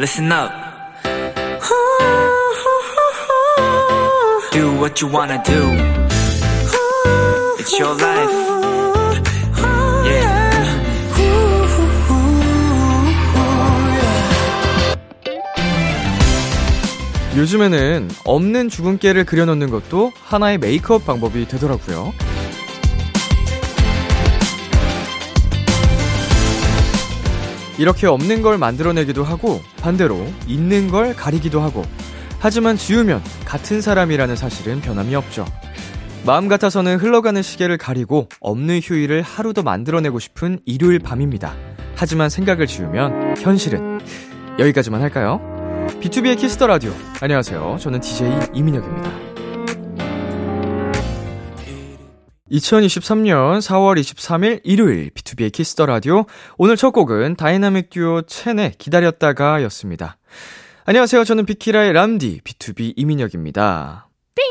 listen up. Do what you wanna do. It's your life. Yeah. 요즘에는 없는 주근깨를 그려놓는 것도 하나의 메이크업 방법이 되더라고요. 이렇게 없는 걸 만들어내기도 하고 반대로 있는 걸 가리기도 하고 하지만 지우면 같은 사람이라는 사실은 변함이 없죠. 마음 같아서는 흘러가는 시계를 가리고 없는 휴일을 하루 더 만들어내고 싶은 일요일 밤입니다. 하지만 생각을 지우면 현실은 여기까지만 할까요? B2B의 키스터 라디오. 안녕하세요. 저는 DJ 이민혁입니다. 2023년 4월 23일 일요일 B2B의 키스터 라디오. 오늘 첫 곡은 다이나믹 듀오 첸의 기다렸다가 였습니다. 안녕하세요. 저는 비키라의 람디 BTOB 이민혁입니다. 띵!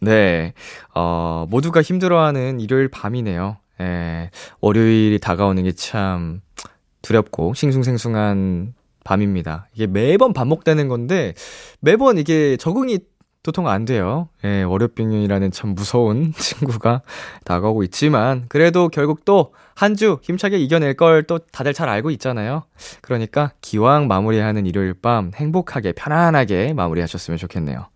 네. 어, 모두가 힘들어하는 일요일 밤이네요. 예. 월요일이 다가오는 게 참 두렵고 싱숭생숭한 밤입니다. 이게 매번 반복되는 건데 매번 이게 적응이 도통 안 돼요. 예, 월요병이라는 참 무서운 친구가 다가오고 있지만, 그래도 결국 또 한 주 힘차게 이겨낼 걸 또 다들 잘 알고 있잖아요. 그러니까 기왕 마무리하는 일요일 밤 행복하게, 편안하게 마무리하셨으면 좋겠네요.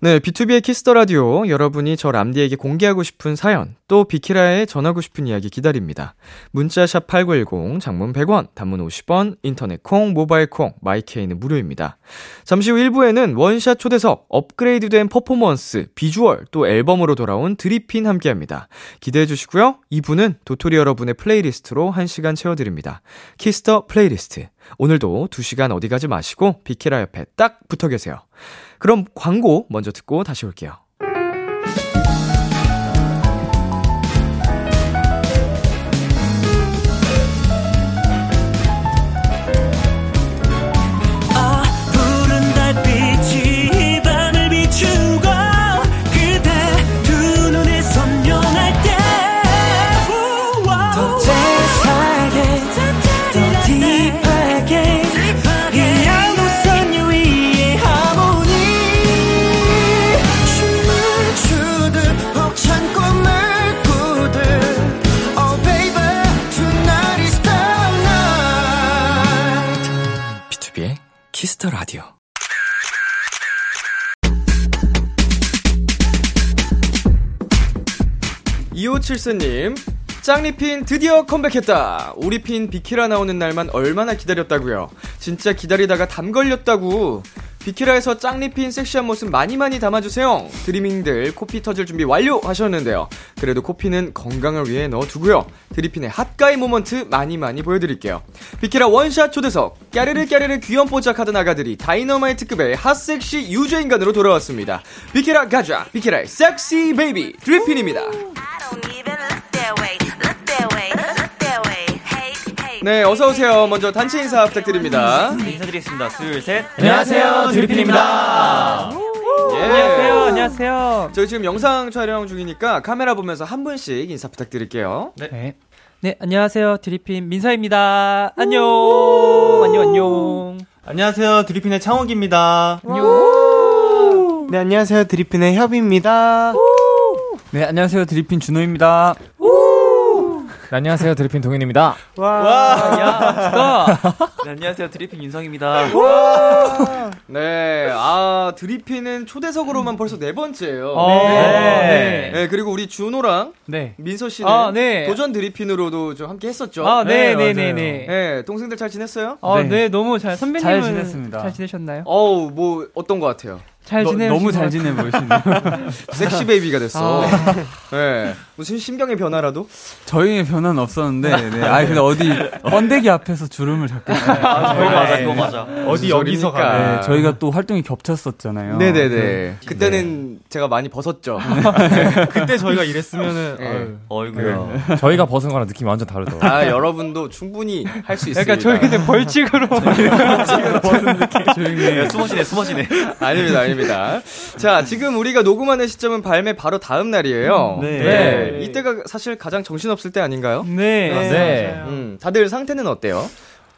네, B2B의 키스터 라디오 여러분이 저 람디에게 공개하고 싶은 사연, 또 비키라에 전하고 싶은 이야기 기다립니다. 문자 샵 #8910 장문 100원, 단문 50원, 인터넷 콩, 모바일 콩, my K는 무료입니다. 잠시 후 1부에는 원샷 초대석, 업그레이드된 퍼포먼스, 비주얼, 또 앨범으로 돌아온 드리핀 함께 합니다. 기대해 주시고요. 2부는 도토리 여러분의 playlist로 1시간 채워 드립니다. Kiss the Playlist. 오늘도 2시간 어디 가지 마시고 비키라 옆에 딱 붙어 계세요. 그럼 광고 먼저 듣고 다시 올게요. Kiss the Radio. 이오칠사님, 짱리핀 드디어 컴백했다. 우리 핀 비키라 나오는 날만 얼마나 기다렸다고요. 진짜 기다리다가 담 걸렸다고. 비키라에서 짱리핀 섹시한 모습 많이 많이 담아주세요. 드리밍들 코피 터질 준비 완료 하셨는데요. 그래도 코피는 건강을 위해 넣어두고요. 드리핀의 hot guy moment 많이 많이 보여드릴게요. 비키라 원샷 초대석 까르르 까르르 귀염 뽀짝하던 아가들이 다이너마이트급의 핫섹시 유죄인간으로 돌아왔습니다. 비키라 가자 비키라의 sexy baby 드리핀입니다. 네 어서 오세요. 먼저 단체 인사 부탁드립니다. 인사드리겠습니다. 둘, 셋. 안녕하세요, 드리핀입니다. 예. 안녕하세요. 안녕하세요. 저희 지금 영상 촬영 중이니까 카메라 보면서 한 분씩 인사 부탁드릴게요. 네. 네, 안녕하세요. 드리핀 민서입니다. 안녕. 안녕, 안녕. 안녕하세요, 드리핀의 창욱입니다. 네, 안녕하세요. 드리핀의 협입니다. 네, 안녕하세요. 드리핀 준호입니다. 네, 안녕하세요, 드리핀 동현입니다. 야, 멋지다. 네, 안녕하세요. 드리핑 윤성입니다. 네, 아 드리핀은 초대석으로만 벌써 네 번째예요. 어, 네. 네. 네, 그리고 우리 준호랑 네. 민서 씨는 아, 네. 도전 드리핀으로도 좀 함께 했었죠. 아, 네, 네, 네, 네. 네. 네, 동생들 잘 지냈어요? 아, 네. 네, 너무 잘, 선배님은 잘 지냈습니다. 잘 지내셨나요? 어우, 뭐 어떤 것 같아요? 잘 지내요. 너무 잘 지내 보이시네요. 섹시 베이비가 됐어. 아. 네, 무슨 심경의 변화라도? 저희의 변화는 없었는데, 네. 아 근데 어디 번데기 앞에서 주름을 잡고 있어요. 아, 그거 맞아, 그거 맞아. 어디 여기서? 가. 네, 저희가 또 활동이 겹쳤었잖아요. 네네네. 그때는 제가 많이 벗었죠. 그때 저희가 이랬으면은, 네. 어이구야. 저희가 벗은 거랑 느낌이 완전 다르더라고요. 아, 여러분도 충분히 할 수 있습니다. 약간 저희 그때 벌칙으로. 야, 숨어지네, 숨어지네. 아닙니다, 아닙니다. 자, 지금 우리가 녹음하는 시점은 발매 바로 다음 날이에요. 네. 이때가 사실 가장 정신없을 때 아닌가요? 네. 네. 음, 다들 상태는 어때요?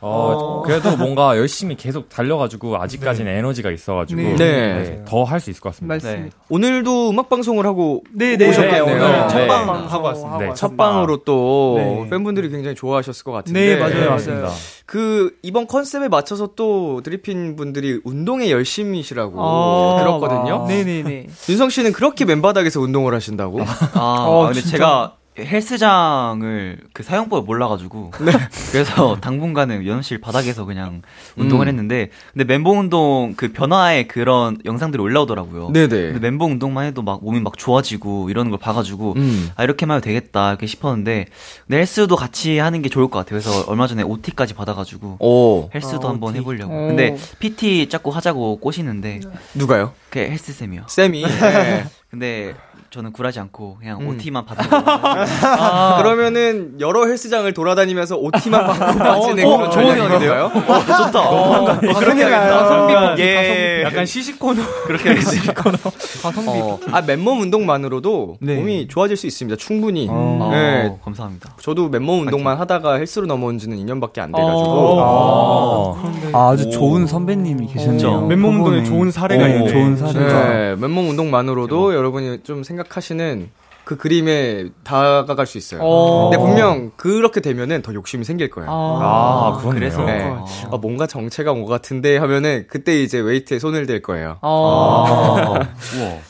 어, 그래도 뭔가 열심히 계속 달려가지고 아직까지는 에너지가 있어가지고 네. 네, 더 할 수 있을 것 같습니다. 맞습니다. 오늘도 음악 방송을 하고 네네. 오셨겠네요. 네, 오늘 네. 첫방 하고 왔습니다. 네, 첫 방으로 또 네. 팬분들이 굉장히 좋아하셨을 것 같은데. 네, 맞아요. 네, 맞습니다. 그 이번 컨셉에 맞춰서 또 드리핀 분들이 운동에 열심이시라고 아, 들었거든요. 네네네. 윤성 씨는 그렇게 맨바닥에서 운동을 하신다고? 아, 어, 아, 근데 진짜? 제가 헬스장을 그 사용법을 몰라가지고 그래서 당분간은 연습실 바닥에서 그냥 운동을 음. 했는데 근데 멘붕 운동 그 변화의 그런 영상들이 올라오더라고요. 네네. 근데 멘붕 운동만 해도 막 몸이 막 좋아지고 이러는 걸 봐가지고 음. 아 이렇게만 해도 되겠다 이렇게 싶었는데 근데 헬스도 같이 하는 게 좋을 것 같아요. 그래서 얼마 전에 OT까지 받아가지고 오 헬스도 아, 한번 OT. 해보려고. 오. 근데 PT 자꾸 하자고 꼬시는데 누가요? 그 헬스 쌤이요. 쌤이. 네. 근데 저는 굴하지 않고 그냥 음. OT만 받는 거. 아. 그러면은 여러 헬스장을 돌아다니면서 OT만 받고 빠지는 어, 그런 좋은 전략인데요? 좋다. 어, 그렇게 하겠다. 예. 약간 시식 코너 그렇게 하겠습니다. 가성비. 어, 아 맨몸 운동만으로도 네. 몸이 좋아질 수 있습니다. 충분히. 어, 네. 감사합니다. 저도 맨몸 운동만 하다가 헬스로 넘어온 지는 2년밖에 안 돼 가지고. 어. 아, 아주 좋은 선배님이 계셨네요. 맨몸 운동에. 좋은 사례가 어, 있네. 좋은 사례가. 네, 맨몸 운동만으로도 여러분이 좀 생각 하시는 그 그림에 다가갈 수 있어요. 어. 근데 분명 그렇게 되면은 더 욕심이 생길 거예요. 아. 아. 그래서 네. 어. 아, 뭔가 정체가 온 것 같은데 하면은 그때 이제 웨이트에 손을 댈 거예요. 어. 우와.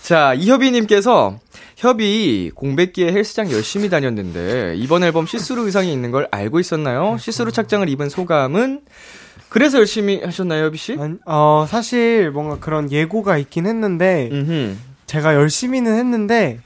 자, 이협이님께서 협이 공백기에 헬스장 열심히 다녔는데 이번 앨범 시스루 의상이 있는 걸 알고 있었나요? 시스루 착장을 입은 소감은? 그래서 열심히 하셨나요, 협이 씨? 아니, 어, 사실 뭔가 그런 예고가 있긴 했는데, 음흠. 제가 열심히는 했는데,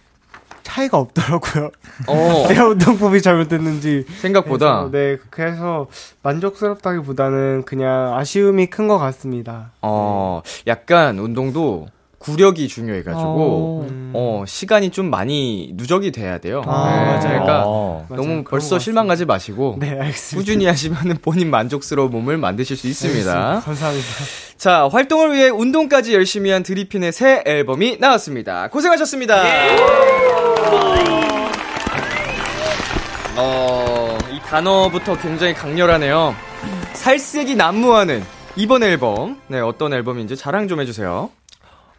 차이가 없더라고요. 어, 내가 운동법이 잘못됐는지. 생각보다. 그래서, 네, 그래서 만족스럽다기보다는 그냥 아쉬움이 큰 것 같습니다. 어, 약간 운동도 구력이 중요해가지고, 음. 어, 시간이 좀 많이 누적이 돼야 돼요. 아, 네, 맞아요. 그러니까 어. 맞아요. 너무 벌써 것 실망. 가지 마시고, 네, 알겠습니다. 꾸준히 하시면 본인 만족스러운 몸을 만드실 수 있습니다. 감사합니다. 자, 활동을 위해 운동까지 열심히 한 드리핀의 새 앨범이 나왔습니다. 고생하셨습니다. 어, 이 단어부터 굉장히 강렬하네요. 살색이 난무하는 이번 앨범. 네, 어떤 앨범인지 자랑 좀 해주세요.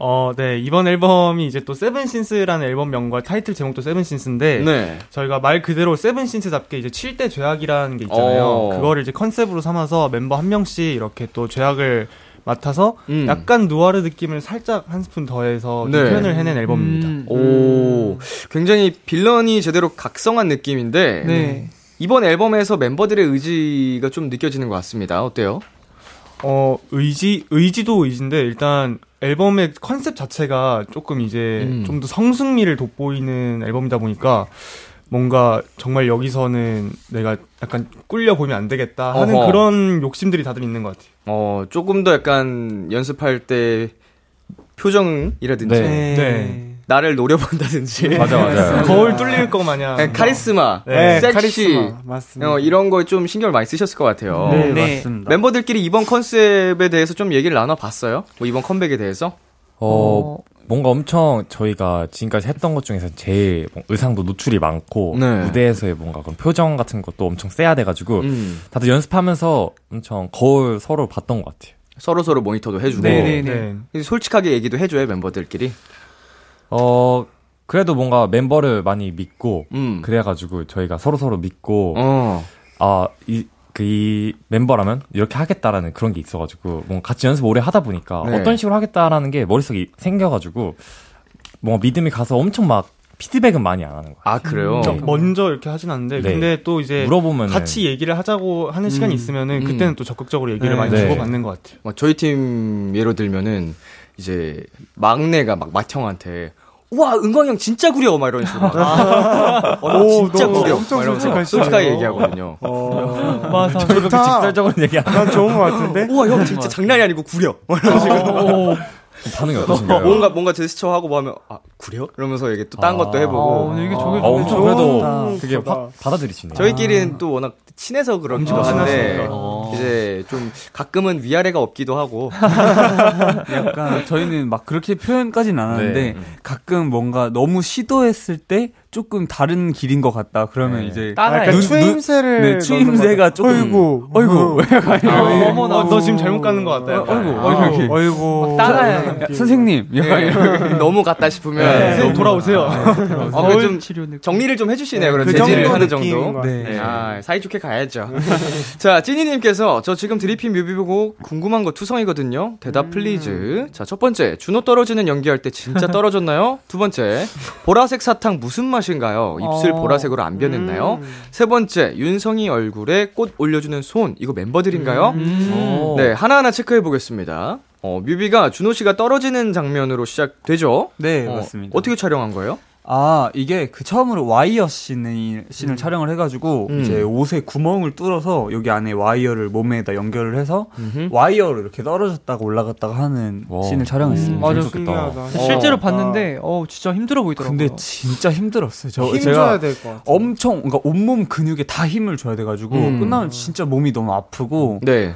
어, 네. 이번 앨범이 이제 또 세븐신스라는 앨범명과 타이틀 제목도 세븐신스인데 네. 저희가 말 그대로 세븐신스답게 이제 7대 죄악이라는 게 있잖아요. 어. 그거를 이제 컨셉으로 삼아서 멤버 한 명씩 이렇게 또 죄악을 맡아서 음. 약간 누아르 느낌을 살짝 한 스푼 더해서 좀 네. 표현을 해낸 앨범입니다. 음. 오, 굉장히 빌런이 제대로 각성한 느낌인데, 네. 이번 앨범에서 멤버들의 의지가 좀 느껴지는 것 같습니다. 어때요? 어, 의지, 의지도 의지인데, 일단, 앨범의 컨셉 자체가 조금 이제, 음. 좀더 성숙미를 돋보이는 앨범이다 보니까, 뭔가, 정말 여기서는 내가 약간 꿀려 보면 안 되겠다 하는 어허. 그런 욕심들이 다들 있는 것 같아요. 어, 조금 더 약간 연습할 때 표정이라든지, 네. 네. 나를 노려본다든지, 맞아, 맞아요. 거울 뚫릴 거 마냥. 약간 카리스마, 네, 섹시, 카리스마. 맞습니다. 어, 이런 거에 좀 신경을 많이 쓰셨을 것 같아요. 네, 네. 맞습니다. 멤버들끼리 이번 컨셉에 대해서 좀 얘기를 나눠봤어요? 뭐 이번 컴백에 대해서? 어, 뭔가 엄청 저희가 지금까지 했던 것 중에서 제일 뭐 의상도 노출이 많고 네. 무대에서의 뭔가 그런 표정 같은 것도 엄청 세야 돼가지고 음, 다들 연습하면서 엄청 거울 서로 봤던 것 같아요. 서로 서로 모니터도 해주고, 네네네. 네. 솔직하게 얘기도 해줘요, 멤버들끼리. 어 그래도 뭔가 멤버를 많이 믿고 음. 그래가지고 저희가 서로 서로 믿고 어, 아 이 그 이 멤버라면 이렇게 하겠다라는 그런 게 있어가지고 뭔가 같이 연습 오래 하다 보니까 네. 어떤 식으로 하겠다라는 게 머릿속에 생겨가지고 뭔가 믿음이 가서 엄청 막 피드백은 많이 안 하는 거예요. 아, 그래요? 네. 먼저 이렇게 하진 않는데, 네. 근데 또 이제, 물어보면 같이 얘기를 하자고 하는 시간이 있으면은, 음. 그때는 또 적극적으로 얘기를 네. 많이 네. 주고받는 것 같아요. 막 저희 팀 예로 들면은 이제 막내가 막 맏형한테 와 은광이 형 진짜 구려 막 이런 식으로 막. 어, 나 진짜 구려 엄청 막 이러면서. 솔직하게 얘기하거든요 어, 맞아. 좋다. 직설적으로 얘기 안난 좋은 것 같은데? 우와 형 진짜 장난이 아니고 구려 막 이런 식으로 반응이 어떠신가요? 뭔가 뭔가 제스처 하고 뭐 하면 아 구려 이러면서 이게 또딴 아. 것도 어, 해보고 근데 이게 저게 어, 엄청 좋은 그래도 확 받아들이시네요. 저희끼리는 또 워낙 친해서 그렇기도 엄청 한데. 어. 이제 좀 가끔은 위아래가 없기도 하고 약간 저희는 막 그렇게 표현까지는 안 하는데 네. 가끔 뭔가 너무 시도했을 때 조금 다른 길인 것 같다. 그러면 네. 이제 약간 눈- 추임새를 네, 추임새가 조금 어이구 어이구 왜 아, 가요? 어머 나, 너 지금 잘못 가는 것 같다. 어이구 아, 어이구 어이구 따라야 선생님 약간 예, 너무 갔다 싶으면 선생님 돌아오세요. 어, 그좀 정리를 좀 해주시네요. 그런 그 재질을 하는 정도. 것 같아요. 네. 아, 사이좋게 가야죠. 자, 찐이님께서 저 지금 드리핀 뮤비 보고 궁금한 거 투성이거든요. 대답 please. 자, 첫 번째, 준호 떨어지는 연기할 때 진짜 떨어졌나요? 두 번째, 보라색 사탕 무슨 맛 인가요? 입술 어. 보라색으로 안 변했나요? 음. 세 번째, 윤성이 얼굴에 꽃 올려주는 손. 이거 멤버들인가요? 음. 네, 하나하나 체크해 보겠습니다. 어, 뮤비가 준호 씨가 떨어지는 장면으로 시작되죠? 네 어, 맞습니다. 어떻게 촬영한 거예요? 아 이게 그 처음으로 와이어 씬을, 씬을 촬영을 해가지고 음. 이제 옷에 구멍을 뚫어서 여기 안에 와이어를 몸에다 연결을 해서 음흠. 와이어로 이렇게 떨어졌다가 올라갔다가 하는 와. 씬을 촬영했습니다. 맞아. 신기하다. 실제로 어. 봤는데 어 진짜 힘들어 보이더라고요. 근데 진짜 힘들었어요. 저 힘 제가 줘야 될것 같아. 엄청 그러니까 온몸 근육에 다 힘을 줘야 돼가지고 음. 끝나면 진짜 몸이 너무 아프고 네.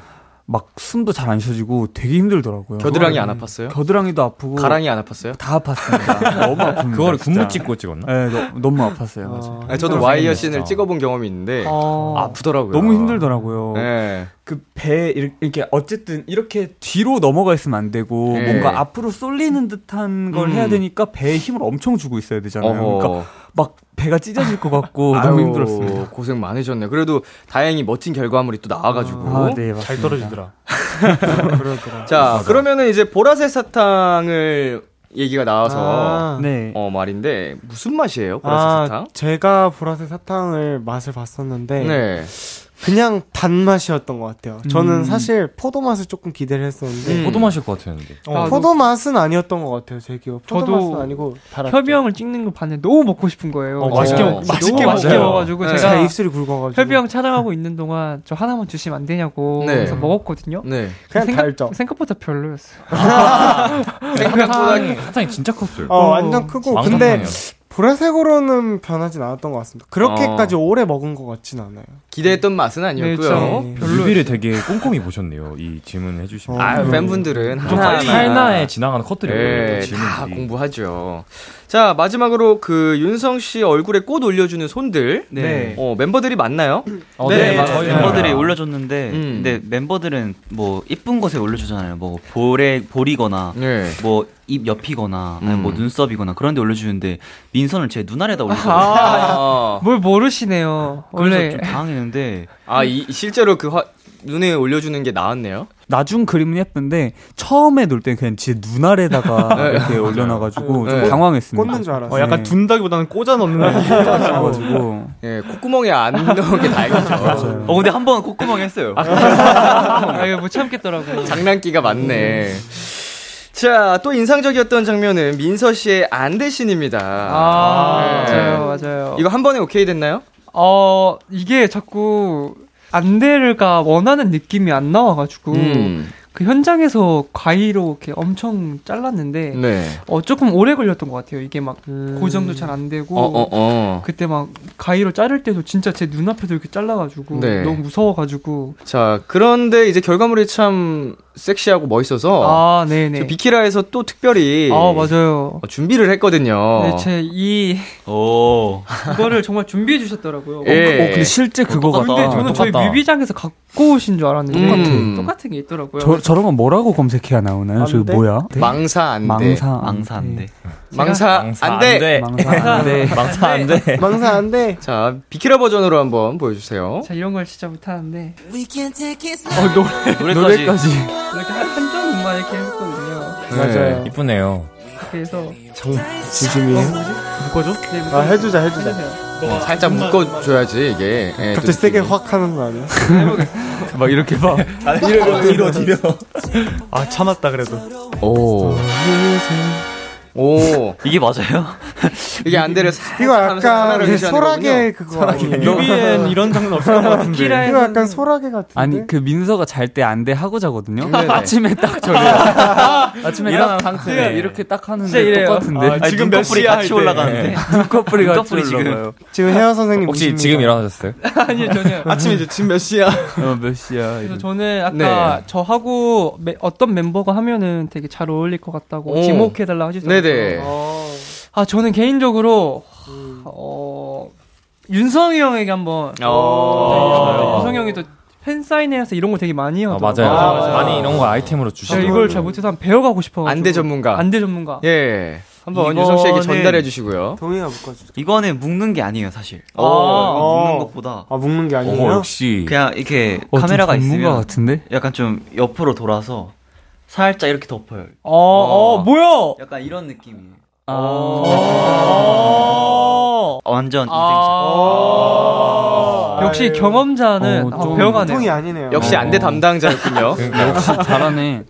막 숨도 잘 안 쉬어지고 되게 힘들더라고요. 겨드랑이 안 아팠어요? 겨드랑이도 아프고 가랑이 안 아팠어요? 다 아팠습니다. 너무 아픕니다. 그거를. 군무 찍고 찍었나? 네, 너, 너무 아팠어요. 맞아요. 아니, 저도 와이어. 씬을 찍어본 경험이 있는데 어. 아프더라고요. 너무 힘들더라고요. 네. 그배 이렇게 어쨌든 이렇게 뒤로 넘어가 있으면 안 되고 네. 뭔가 앞으로 쏠리는 듯한 걸 음. 해야 되니까 배에 힘을 엄청 주고 있어야 되잖아요. 어허. 그러니까 막 배가 찢어질 것 같고 너무 아유, 힘들었습니다. 고생 많으셨네요. 그래도 다행히 멋진 결과물이 또 나와가지고. 아, 네. 잘 떨어지더라. 그러더라. 자, 그러면은 이제 보라색 사탕을 얘기가 나와서 아. 네. 어 말인데 무슨 맛이에요? 보라색 아, 사탕? 제가 보라색 사탕을 맛을 봤었는데 네. 그냥 단맛이었던 것 같아요. 저는 음. 사실 포도 맛을 조금 기대를 했었는데 음. 포도 마실 것 같았는데. 어, 포도 맛은 아니었던 것 같아요. 제 기억. 포도 저도 맛은 아니고 달았죠. 협이 형을 찍는 거 봤는데 너무 먹고 싶은 거예요. 어, 맛있게 어, 먹, 맛있게. 먹어가지고 네. 제가 제 입술이 굵어가지고 협이 형 촬영하고 있는 동안 저 하나만 주시면 안 되냐고 네. 그래서 먹었거든요. 네. 그냥 생각- 달죠. 생각보다 별로였어요. 생각보다 사탕이 진짜 컸어요. 어, 완전 크고 근데 왕성탕이었어. 보라색으로는 변하진 않았던 것 같습니다. 그렇게까지 오래 먹은 것 같진 않아요. 기대했던 맛은 네, 아니었고요. 저 별로. 뮤비를 되게 꼼꼼히 보셨네요. 이 질문 해주시면. 어. 아, 팬분들은 좀 하나 하나에 지나가는 컷들이 네, 다 공부하죠. 자, 마지막으로 그 윤성 씨 얼굴에 꽃 올려주는 손들. 네. 어, 멤버들이 맞나요? 어, 네, 네, 저희 멤버들이 올려줬는데, 음. 근데 멤버들은 뭐 이쁜 곳에 올려주잖아요. 뭐 볼에 볼이거나, 네. 뭐 입 옆이거나, 아니면 뭐 음. 눈썹이거나 그런 데 올려주는데 민선을 제 눈알에다 올려줬어요. 아, 뭘 모르시네요. 그래서 원래 좀 당황했는데 아, 이, 실제로 그 화, 눈에 올려주는 게 나왔네요. 나중 그림은 예쁜데 처음에 놀 때는 그냥 제 눈알에다가 이렇게 올려놔가지고 네. 좀 당황했습니다. 꽂는 줄 알았어요. 어, 약간 네. 둔다기보다는 꽂아 넣는 그래가지고 예, 콧구멍에 안 넣은 게 다행이죠. 어 근데 한 번 콧구멍 했어요. 아, 이거 못 참겠더라고요. 장난기가 많네. 자, 또 인상적이었던 장면은 민서 씨의 안대신입니다. 아, 네. 맞아요, 맞아요. 이거 한 번에 오케이 됐나요? 어, 이게 자꾸 안대를가 원하는 느낌이 안 나와가지고 음. 그 현장에서 가위로 이렇게 엄청 잘랐는데 네. 어 조금 오래 걸렸던 것 같아요. 이게 막 고정도 잘 안 되고 어, 어, 어. 그때 막 가위로 자를 때도 진짜 제 눈앞에도 이렇게 잘라가지고 네. 너무 무서워가지고 자, 그런데 이제 결과물이 참 섹시하고 멋있어서 아저 네네 비키라에서 또 특별히 아 맞아요. 어, 준비를 했거든요. 네, 제이 오. 이거를 정말 준비해 주셨더라고요. 예. 어, 근데 실제 그거 똑같다. 근데 같다. 저는 저희 똑같다. 뮤비장에서 갖고 오신 줄 알았는데 음. 똑같은 게 있더라고요. 저, 저런 건 뭐라고 검색해야 나오나요? 저? 뭐야? 망사 안 돼. 망사 망사 안 돼. 망사 안 돼. 망사 안 돼. 망사 안 돼. 망사 안 돼. 자, 비키라 버전으로 한번 보여 주세요. 자 이런 걸 진짜 못 하는데 어, 노래, 노래까지. 노래까지. 이렇게 한, 한쪽만 이렇게 했거든요. 맞아요. 이쁘네요. 그래서 조심히. 어, 뭐지? 묶어줘? 네, 아 해주자 해주자. 해주세요. 어, 살짝 묶어줘야지 이게. 예, 갑자기 또 세게 느낌이. 확 하는 거 아니야? 막 이렇게 막 뒤로 뒤로. 아 참았다 그래도. 오. 오. 이게 맞아요? 이게 안대를 살 이거 약간 그 소라게 그거? 뮤비엔 이런 장면 없을 것 같은데. 이거 약간 소라게 같은데? 아니 그 민서가 잘 때안돼 하고 자거든요. 네네. 아침에 딱 저래. 아침에 일어난 딱 상태에. 이렇게 딱 하는데. 똑같은데. 아, 아니, 지금 몇 시야 같이. 올라가는데. 눈꺼풀이 같이. 올라가요. 지금 헤어 선생님 혹시. 지금 일어나셨어요? 아니요 전혀. 아침에 이제 지금 몇 시야? 어, 몇 시야? 그래서 저는 아까 저하고 매- 어떤 멤버가 하면은 되게 잘 어울릴 것 같다고 오. 지목해달라 하시더라고요. 네네. 어. 아 저는 개인적으로 어, 윤성이 형에게 한번. 어. 네, 윤성이 형이 또 팬사인회에서 이런 거 되게 많이 아, 하더라고요. 맞아요. 많이 이런 거 아이템으로 주시고. 이걸 잘 못해서 한번 배워가고 싶어가지고. 안대 전문가. 안대 전문가. 예. 한번 유성 씨에게 전달해 주시고요. 동이가 묶어주죠. 이거는 묶는 게 아니에요, 사실. 오. 어. 묶는 것보다 아, 묶는 게 어, 아니에요? 역시. 그냥 이렇게 어, 좀 카메라가 있으면 같은데? 약간 좀 옆으로 돌아서 살짝 이렇게 덮어요. 어, 어, 뭐야? 약간 이런 느낌이에요. 어. 완전 인생샷. 아. 역시 경험자는 어, 배워가네요. 보통이 아니네요. 역시 안대 담당자였군요. 그러니까 역시 잘하네.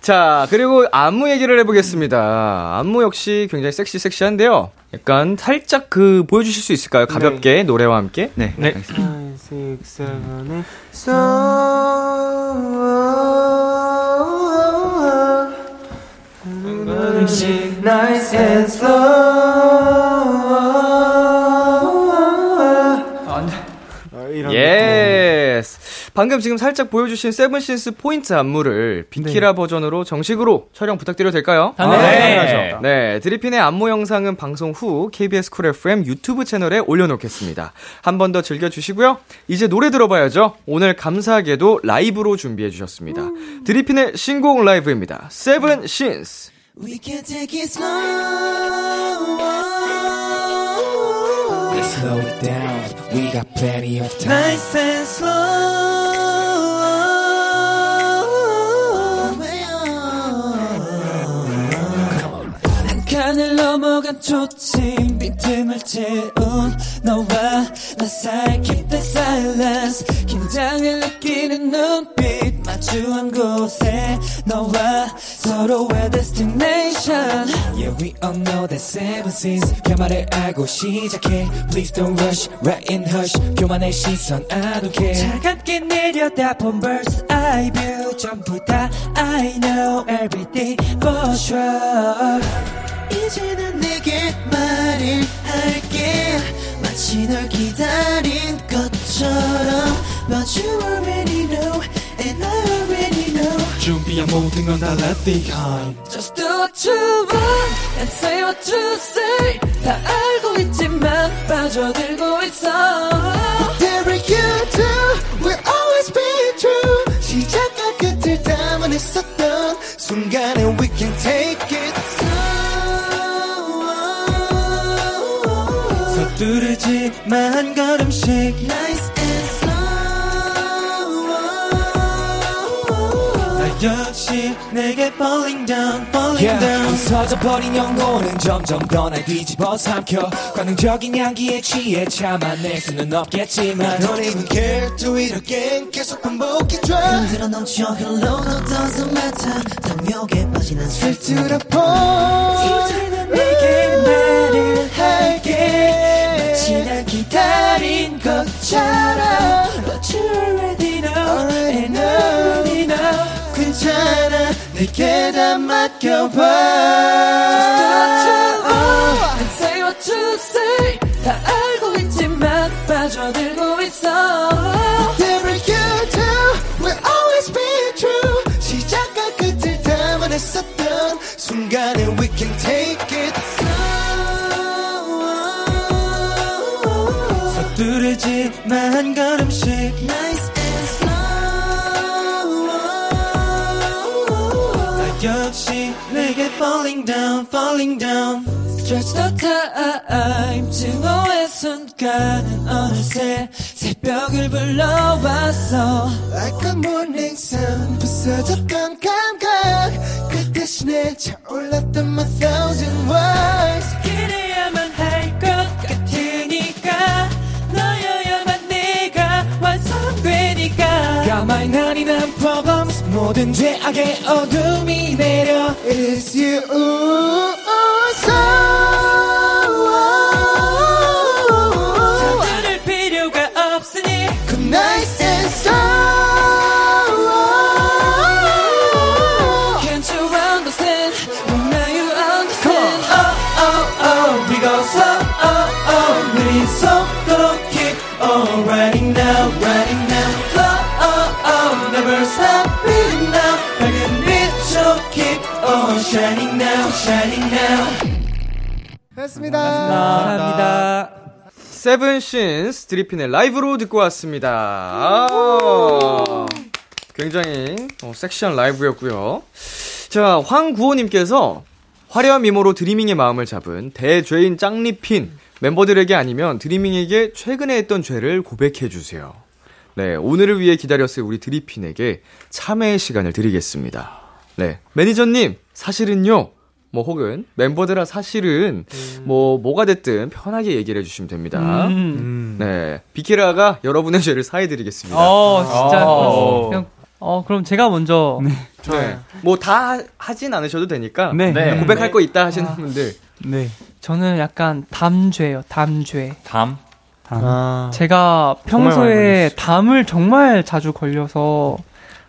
자, 그리고 안무 얘기를 해보겠습니다. 안무 역시 굉장히 섹시 섹시한데요. 약간 살짝 그 보여주실 수 있을까요? 가볍게 노래와 함께. 네. 네. So nice and slow. 안 돼. 어, 이런 Yes. 방금 지금 살짝 보여주신 SEVEN SINS 포인트 안무를 비키라 버전으로 정식으로 촬영 부탁드려도 될까요? 네. 네, 드리핀의 안무 영상은 방송 후 KBS 쿨 FM 유튜브 채널에 올려놓겠습니다. 한 번 더 즐겨주시고요. 이제 노래 들어봐야죠. 오늘 감사하게도 라이브로 준비해주셨습니다. 드리핀의 신곡 라이브입니다. 세븐신스. We can take it slow. Let's slow it down. We got plenty of time. Nice and slow. 한 칸을 넘어간 초침 빈틈을 채운 너와 나 사이 keep the silence 긴장을 느끼는 눈빛 마주한 곳에 너와 서로의 destination Yeah, we all know that seven sins. 결말을 알고 시작해. Please don't rush, right in hush. 교만의 시선, I don't care. 차갑게 내려다본 birds eye view 전부 다 I know everything for sure 이제 난 내게 말을 할게 마치 널 기다린 것처럼 But you already know and I already know 준비한 모든 건 다 left behind. Just do what you want and say what you say 다 알고 있지만 빠져들고 있어 Whatever you do will always be true 시작과 끝을 담아냈었던 순간에 한 걸음씩 Nice and slow 나 역시 내게 falling down falling Yeah, down 부서져버린 영혼은 점점 더 날 뒤집어 삼켜 관능적인 향기에 취해 참아낼 수는 없겠지만 Don't even care do it again 계속 반복해줘 흔들어 넘쳐 hello no doesn't matter 탐욕에 빠진 to the point 이제는 내게 말을 할게 기다린 것처럼 But you already know and I already know 괜찮아 내게 다 맡겨봐 Just what you want and say what you say 다 알고 있지만 빠져들고 있어 Whatever you do will always be true 시작과 끝을 담아냈었던 순간에 we can take 한 걸음씩 Nice and slow 나 역시 내게 falling down falling down Stretch the time 증오의 순간은 어느새 새벽을 불러왔어 Like a morning sun 부서졌던 감각 그 대신에 차올랐던 my thousand words 완성되니까 가만히 나니 난 problems 모든 죄악의 어둠이 내려 It's you 고맙습니다. 감사합니다. 세븐신스 드리핀의 라이브로 듣고 왔습니다. 아, 굉장히 어, 섹시한 라이브였고요. 자, 황구호님께서 화려한 미모로 드리밍의 마음을 잡은 대죄인 짱리핀 멤버들에게 아니면 드리밍에게 최근에 했던 죄를 고백해 주세요. 네, 오늘을 위해 기다렸을 우리 드리핀에게 참회의 시간을 드리겠습니다. 네, 매니저님 사실은요. 뭐 혹은 멤버들아 사실은 뭐 뭐가 됐든 편하게 얘기를 해주시면 됩니다. 음. 네, 비키라가 여러분의 죄를 사해드리겠습니다. 어, 진짜. 어. 그냥, 어, 그럼 제가 먼저. 네. 뭐다 하진 않으셔도 되니까 네. 그냥 고백할 거 있다 하시는 분들 네. 저는 약간 담죄예요, 담죄. 담. 아, 제가 평소에. 담을 정말 자주 걸려서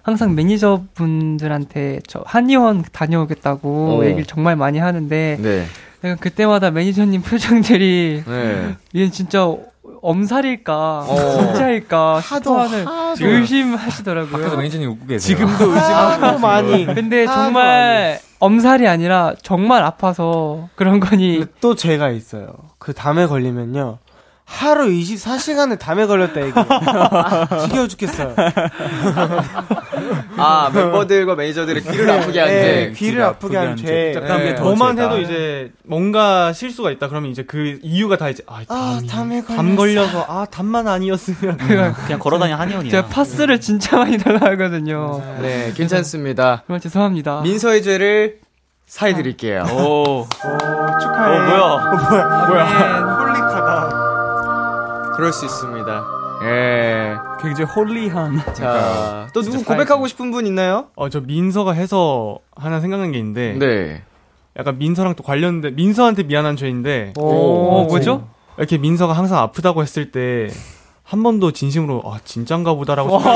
항상 매니저분들한테 저 한의원 다녀오겠다고 어. 얘기를 정말 많이 하는데 네, 약간 그때마다 매니저님 표정들이 네. 얘는 진짜 엄살일까 어. 진짜일까 하도, 싶어하는 하도. 밖에서 의심하시더라고요. 매니저님 웃고 계세요. 지금도 하도 많이. 근데 정말 엄살이 아니라 정말 아파서 그런 거니 또 죄가 있어요. 그 담에 걸리면요. 하루 24시간을 담에 걸렸다 얘기. 지겨워 죽겠어요. 아 멤버들과 매니저들의 귀를 아프게 한 네, 죄. 귀를 아프게 한 죄. 네. 뭐만. 해도 이제 뭔가 실수가 있다 그러면 이제 그 이유가 다 이제 아, 아, 담이, 담에 담. 걸려서 아 담만 아니었으면 그냥 걸어다니는 한의원이야. 제가 파스를 진짜 많이 달라 하거든요. 네, 괜찮습니다. 정말 죄송합니다. 민서의 죄를 사해드릴게요. 오, 축하해. 어, 뭐야? 뭐야? 홀릭하다. 그럴 수 있습니다. 예. 굉장히 홀리한. 자, 또 누구 고백하고 싶은 분 있나요? 어 저 민서가 해서 하나 생각난 게 있는데 네. 약간 민서랑 또 관련돼 민서한테 미안한 죄인데 오, 뭐죠? 이렇게 민서가 항상 아프다고 했을 때 한 번도 진심으로 아 진짠가 보다라고 생각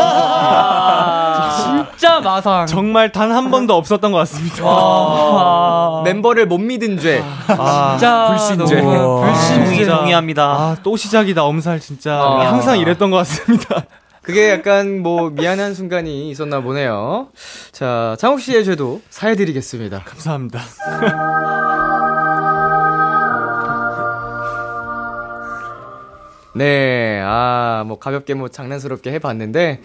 진짜 마상. 정말 단 한 번도 없었던 것 같습니다. 와. 멤버를 못 믿은 죄. 아, 진짜 불신죄. 동의, 불신죄. 동의합니다. 아, 또 시작이다 엄살 진짜 아. 항상 이랬던 것 같습니다. 그게 약간 뭐 미안한 순간이 있었나 보네요. 자, 장욱 씨의 죄도 사해드리겠습니다. 감사합니다. 네, 아, 뭐 가볍게 뭐 장난스럽게 해봤는데,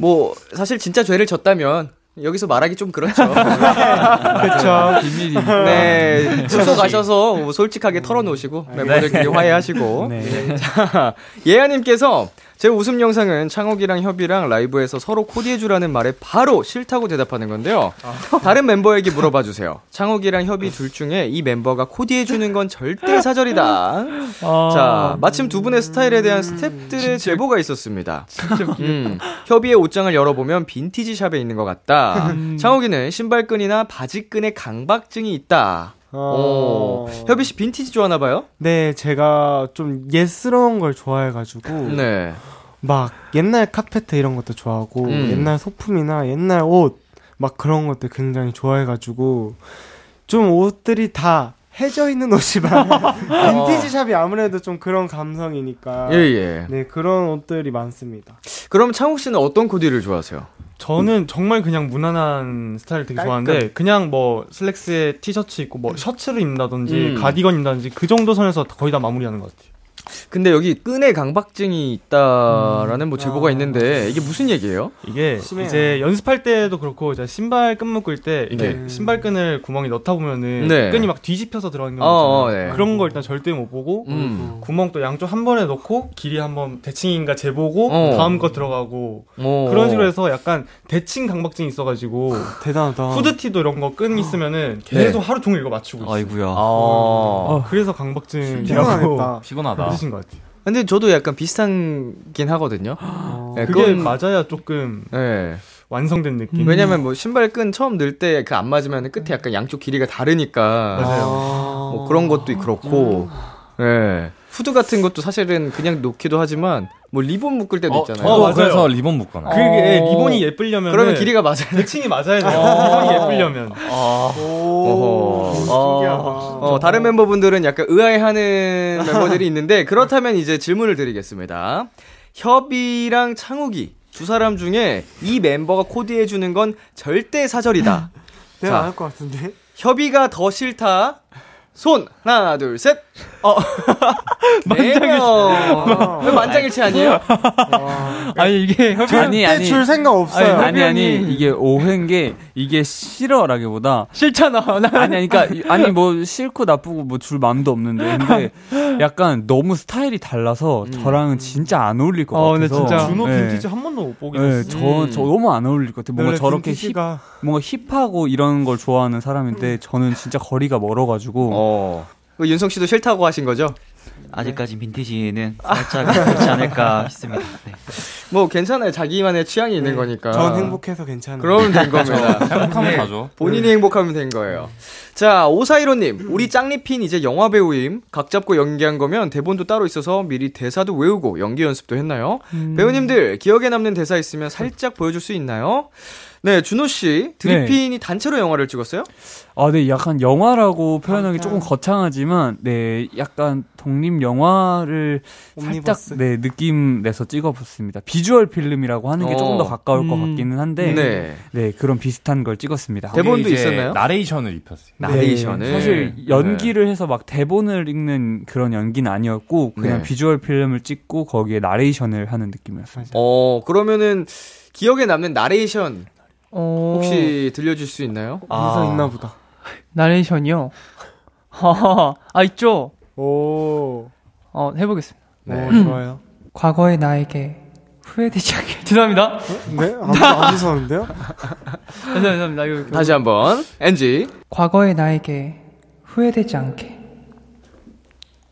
뭐 사실 진짜 죄를 졌다면 여기서 말하기 좀 그렇죠. 그쵸. 비밀이. 네, 숙소 가셔서 뭐 솔직하게 털어놓으시고 멤버들끼리 화해하시고. 네. 자, 예아님께서 제 웃음 영상은 창욱이랑 협이랑 라이브에서 서로 코디해주라는 말에 바로 싫다고 대답하는 건데요. 다른 멤버에게 물어봐 주세요. 창욱이랑 협이 둘 중에 이 멤버가 코디해주는 건 절대 사절이다. 자, 마침 두 분의 스타일에 대한 스탭들의 제보가 있었습니다. 음, 협의의 옷장을 열어보면 빈티지 샵에 있는 것 같다. 창욱이는 신발끈이나 바지끈에 강박증이 있다. 오, 협이 씨 빈티지 좋아하나 봐요? 네, 제가 좀 예스러운 걸 좋아해가지고. 네. 막 옛날 카페트 이런 것도 좋아하고, 음. 옛날 소품이나 옛날 옷, 막 그런 것들 굉장히 좋아해가지고, 좀 옷들이 다 해져 있는 옷이만. 빈티지 샵이 아무래도 좀 그런 감성이니까. 예, 예. 네, 그런 옷들이 많습니다. 그럼 창욱 씨는 어떤 코디를 좋아하세요? 저는 정말 그냥 무난한 스타일 되게 좋아하는데 그냥 뭐 슬랙스에 티셔츠 입고 뭐 셔츠를 입는다든지 음. 가디건 입는다든지 그 정도 선에서 거의 다 마무리하는 것 같아요. 근데 여기 끈에 강박증이 있다라는 뭐 제보가 아. 있는데 이게 무슨 얘기예요? 이게 심해요. 이제 연습할 때도 그렇고 이제 신발 끈 묶을 때 이게 네. 신발 끈을 구멍에 넣다 보면은 네. 끈이 막 뒤집혀서 들어가는 어, 경우 어, 있잖아요. 네. 그런 거 일단 절대 못 보고 음. 구멍 또 양쪽 한 번에 넣고 길이 한번 대칭인가 재보고 어. 다음 거 들어가고 어. 그런 식으로 해서 약간 대칭 강박증이 있어가지고 대단하다. 후드티도 이런 거 끈 있으면은 계속 하루 종일 이거 맞추고 있어요. 아이구야. 아. 그래서 강박증이라고 피곤하겠다. 그러신 것 같아요. 근데 저도 약간 비슷하긴 하거든요. 네, 그게 그건- 맞아야 조금 네. 완성된 느낌. 왜냐면 뭐 신발 끈 처음 넣을 때 그 안 맞으면 끝에 약간 양쪽 길이가 다르니까 맞아요. 뭐 그런 것도 그렇고. 예. 후드 같은 것도 사실은 그냥 놓기도 하지만 뭐 리본 묶을 때도 어, 있잖아요. 저도 맞아요. 그래서 리본 묶어놔요. 그게 어. 리본이 예쁘려면 그러면 길이가 맞아야 돼. 대칭이 맞아야 돼요. 리본이 예쁘려면. 어허. 신기하다. 어, 다른 멤버분들은 약간 의아해하는 멤버들이 있는데 그렇다면 이제 질문을 드리겠습니다. 협이랑 창욱이 두 사람 중에 이 멤버가 코디해 주는 건 절대 사절이다. 내가 자. 안할 것 같은데? 협이가 더 싫다. 손 하나 둘 셋. 어. 만장일치. 왜 만장일치 아니에요? 아니 이게 아니 아니 줄 생각 없어요. 아니 아니 협연이- 이게 오해인 게 이게 싫어라기보다 싫잖아. 나 아니 아니 그러니까 이- 아니 뭐 싫고 나쁘고 뭐 줄 마음도 없는데 근데 약간 너무 스타일이 달라서 저랑은 진짜 안 어울릴 것 어, 근데 같아서 진짜 준호 네. 빈티지 한 번도 못 보긴 네, 했어. 저, 음. 저 너무 안 어울릴 것 같아요. 뭔가 저렇게 힙, 빈티지가 뭔가 힙하고 이런 걸 좋아하는 사람인데 저는 진짜 거리가 멀어가지고 어. 그 윤성 씨도 싫다고 하신 거죠? 아직까지 빈티지는 살짝 그렇지 않을까 싶습니다. 네. 뭐 괜찮아요. 자기만의 취향이 있는 거니까. 전 행복해서 괜찮아요. 그러면 된 겁니다. 행복하면 가죠. 본인이 행복하면 된 거예요. 자, 오사이로님, 우리 짱리핀 이제 영화 배우임. 각 잡고 연기한 거면 대본도 따로 있어서 미리 대사도 외우고 연기 연습도 했나요? 배우님들, 기억에 남는 대사 있으면 살짝 보여줄 수 있나요? 네, 준호 씨, 드리핀이 단체로 영화를 찍었어요? 아, 네, 약간 영화라고 표현하기 조금 거창하지만, 네, 약간 독립 영화를 살짝, 옴니버스. 네, 느낌 내서 찍어봤습니다. 비주얼 필름이라고 하는 게 조금 더 어. 가까울 것 음. 같기는 한데, 네. 네. 그런 비슷한 걸 찍었습니다. 대본도 있었나요? 나레이션을 입혔어요. 나레이션을. 네, 사실 연기를 해서 막 대본을 읽는 그런 연기는 아니었고, 그냥 네. 비주얼 필름을 찍고 거기에 나레이션을 하는 느낌이었습니다. 어, 그러면은 기억에 남는 나레이션 어, 혹시 들려줄 수 있나요? 어디서 있나 보다. 나레이션이요. 아 있죠. 오, 어 해보겠습니다. 네. 오 좋아요. 과거의 나에게 후회되지 않게. 죄송합니다. 네, 안, 안 무서운데요? 죄송합니다. 죄송합니다. 이거 이거. 다시 한 번. NG. 과거의 나에게 후회되지 않게.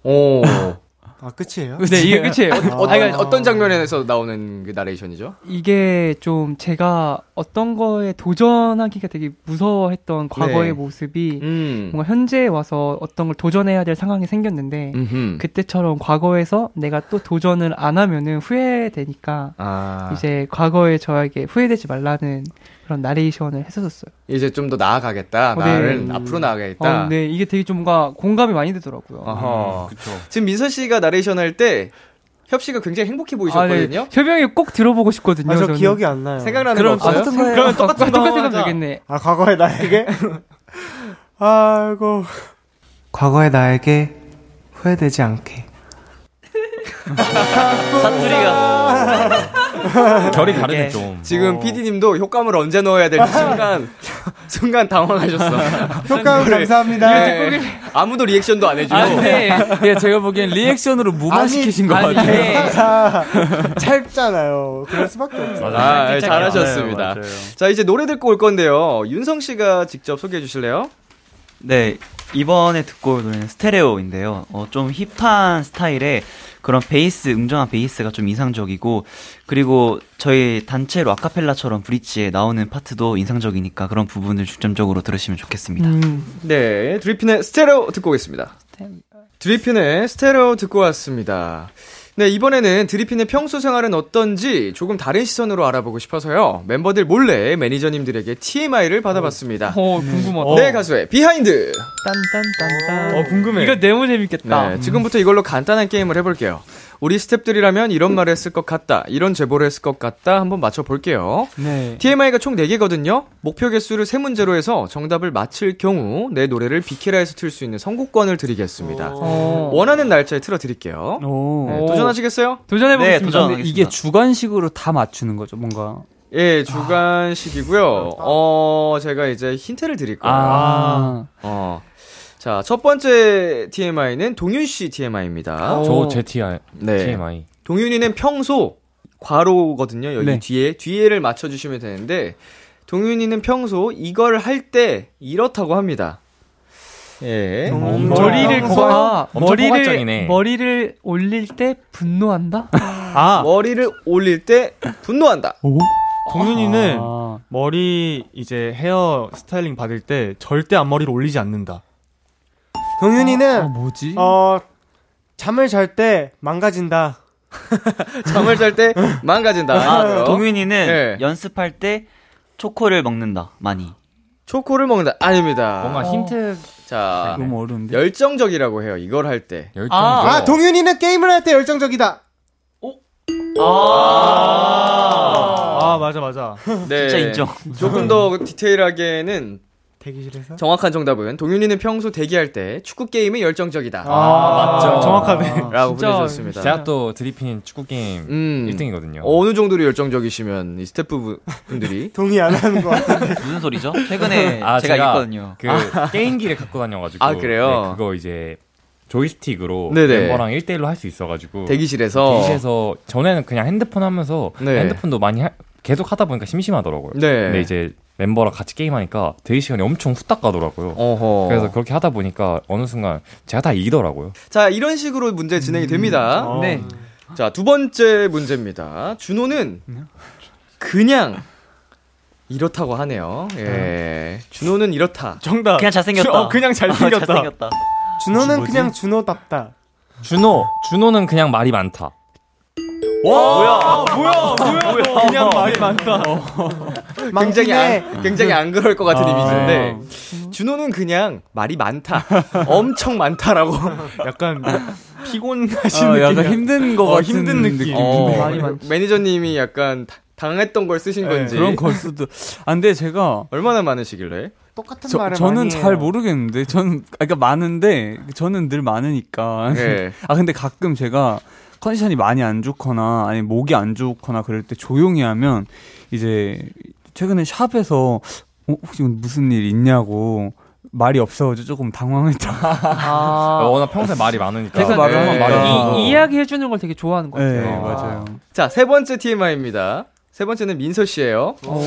오. 아 끝이에요? 네 이게 끝이에요. 어, 아, 그러니까 어떤 장면에서 나오는 그 나레이션이죠? 이게 좀 제가 어떤 거에 도전하기가 되게 무서워했던 과거의 네. 모습이 음. 뭔가 현재에 와서 어떤 걸 도전해야 될 상황이 생겼는데 음흠. 그때처럼 과거에서 내가 또 도전을 안 하면은 후회되니까 아. 이제 과거에 저에게 후회되지 말라는 그런 나레이션을 했었어요. 이제 좀 더 나아가겠다. 어, 네. 나를 앞으로 나아가겠다. 어, 네, 이게 되게 좀 뭔가 공감이 많이 되더라고요. 어허. 그쵸. 지금 민서 씨가 나레이션 할 때 협 씨가 굉장히 행복해 보이셨거든요. 아, 네. 협영이 꼭 들어보고 싶거든요. 아, 저 저는. 기억이 안 나요. 생각나는 그럼 거 없어요? 똑같은 거예요. 그러면 똑같은 거 똑같은 거. 되겠네. 아, 과거의 나에게? 아이고. 과거의 나에게 후회되지 않게. 사투리가 결이 다르네 좀. 지금 PD님도 효과음을 언제 넣어야 될지 순간 순간 당황하셨어. 효과음 감사합니다. 네. 아무도 리액션도 안 해주고. 아, 네. 예, 제가 보기엔 리액션으로 무마시키신 것 아니, 같아요. 대사가 짧잖아요. 그럴 수밖에 없죠. 아, 예, 짧게 잘하셨습니다. 네. 자, 이제 노래 듣고 올 건데요. 윤성 씨가 직접 소개해 주실래요? 네, 이번에 듣고 올 노래는 스테레오인데요. 어, 좀 힙한 스타일의 그런 베이스, 웅장한 베이스가 좀 인상적이고, 그리고 저희 단체로 아카펠라처럼 브릿지에 나오는 파트도 인상적이니까 그런 부분을 중점적으로 들으시면 좋겠습니다. 음, 네, 드리핀의 스테레오 듣고 오겠습니다. 드리핀의 스테레오 듣고 왔습니다. 네, 이번에는 드리핀의 평소 생활은 어떤지 조금 다른 시선으로 알아보고 싶어서요. 멤버들 몰래 매니저님들에게 TMI를 받아봤습니다. 어, 궁금하다. 네, 가수의 behind. 딴딴딴딴. 어, 궁금해. 이거 너무 재밌겠다. 네, 지금부터 이걸로 간단한 게임을 해볼게요. 우리 스탭들이라면 이런 말을 했을 것 같다, 이런 제보를 했을 것 같다 한번 맞춰볼게요. 네. TMI가 총 4개거든요. 목표 개수를 3문제로 해서 정답을 맞힐 경우 내 노래를 비키라에서 틀 수 있는 선곡권을 드리겠습니다. 어. 원하는 날짜에 틀어드릴게요. 오. 네, 도전하시겠어요? 도전해보겠습니다. 네, 도전. 이게 주관식으로 다 맞추는 거죠, 뭔가. 예, 주간식이고요. 어, 제가 이제 힌트를 드릴 거예요. 아. 어. 자, 첫 번째 TMI는 동윤 씨 TMI입니다. 저 JTI, 네. TMI. 동윤이는 평소 괄호거든요. 여기 네. 뒤에 뒤에를 맞춰 주시면 되는데 동윤이는 평소 이걸 할 때 이렇다고 합니다. 예. 음, 머리를 엄청 머리를 포괄적이네. 머리를 올릴 때 분노한다. 아, 머리를 올릴 때 분노한다. 동윤이는 아. 머리 이제 헤어 스타일링 받을 때 절대 앞머리를 올리지 않는다. 동윤이는, 아, 뭐지? 어, 잠을 잘 때 망가진다. 잠을 잘 때 망가진다. 아, 그래요? 동윤이는 네. 연습할 때 초코를 먹는다, 많이. 초코를 먹는다. 아닙니다. 뭔가 힌트 자, 너무 어려운데. 열정적이라고 해요. 이걸 할 때. 열정. 아, 아, 동윤이는 게임을 할 때 열정적이다. 아, 맞아, 맞아. 네. 진짜 인정. 조금 더 디테일하게는 대기실에서? 정확한 정답은 동윤이는 평소 대기할 때 축구 게임에 열정적이다. 아, 맞죠. 정확하네. 라고 진짜, 보내주셨습니다. 제가 또 드리핀 축구 게임 음, 1등이거든요. 어느 정도로 열정적이시면 이 스태프 분들이 동의 안 하는 것 같은데. 무슨 소리죠? 최근에 아, 제가, 제가 이겼거든요. 그 게임기를 갖고 다녀가지고 아, 그래요? 네, 그거 이제 조이스틱으로 네네. 멤버랑 1대1로 할 수 있어가지고 대기실에서 대기실에서 전에는 그냥 핸드폰 하면서 네. 핸드폰도 많이 하- 계속 하다 보니까 심심하더라고요. 네. 근데 이제 멤버랑 같이 게임하니까 대기 시간이 엄청 후딱 가더라고요. 어허. 그래서 그렇게 하다 보니까 어느 순간 제가 다 이기더라고요. 자 이런 식으로 문제 진행이 됩니다. 어. 네. 자 두 번째 문제입니다. 준호는 그냥 이렇다고 하네요. 예. 준호는 이렇다. 정답. 그냥 잘생겼다. 어, 그냥 잘생겼다. 어, 잘생겼다. 준호는 그냥 준호답다. 준호, 준호는 그냥 말이 많다. 뭐야, 뭐야, 뭐야. 그냥 말이 많다. 굉장히 많긴 안, 굉장히 안 그럴 것 같은 아. 이미지인데 준호는 그냥 말이 많다. 엄청 많다라고. 약간 피곤하신 어, 느낌. 약간 힘든 거 어, 같은 힘든 느낌. 어, 많이 많지. 매니저님이 약간 다- 당했던 걸 쓰신 네, 건지. 그런 걸 수도. 아, 근데 제가 얼마나 많으시길래? 똑같은 저, 말을 저는 많이 잘 해요. 모르겠는데 저는 아, 그러니까 많은데 저는 늘 많으니까. 예. 아 근데 가끔 제가 컨디션이 많이 안 좋거나 아니 목이 안 좋거나 그럴 때 조용히 하면 이제 최근에 샵에서 어, 혹시 무슨 일 있냐고 말이 없어가지고 조금 당황했다. 아, 워낙 평소에 말이 많으니까. 그래서 말을 네. 말이 이- 이야기 해주는 걸 되게 좋아하는 것네 같아요. 맞아요. 자, 세 번째 TMI입니다. 세 번째는 민서 씨예요. 어,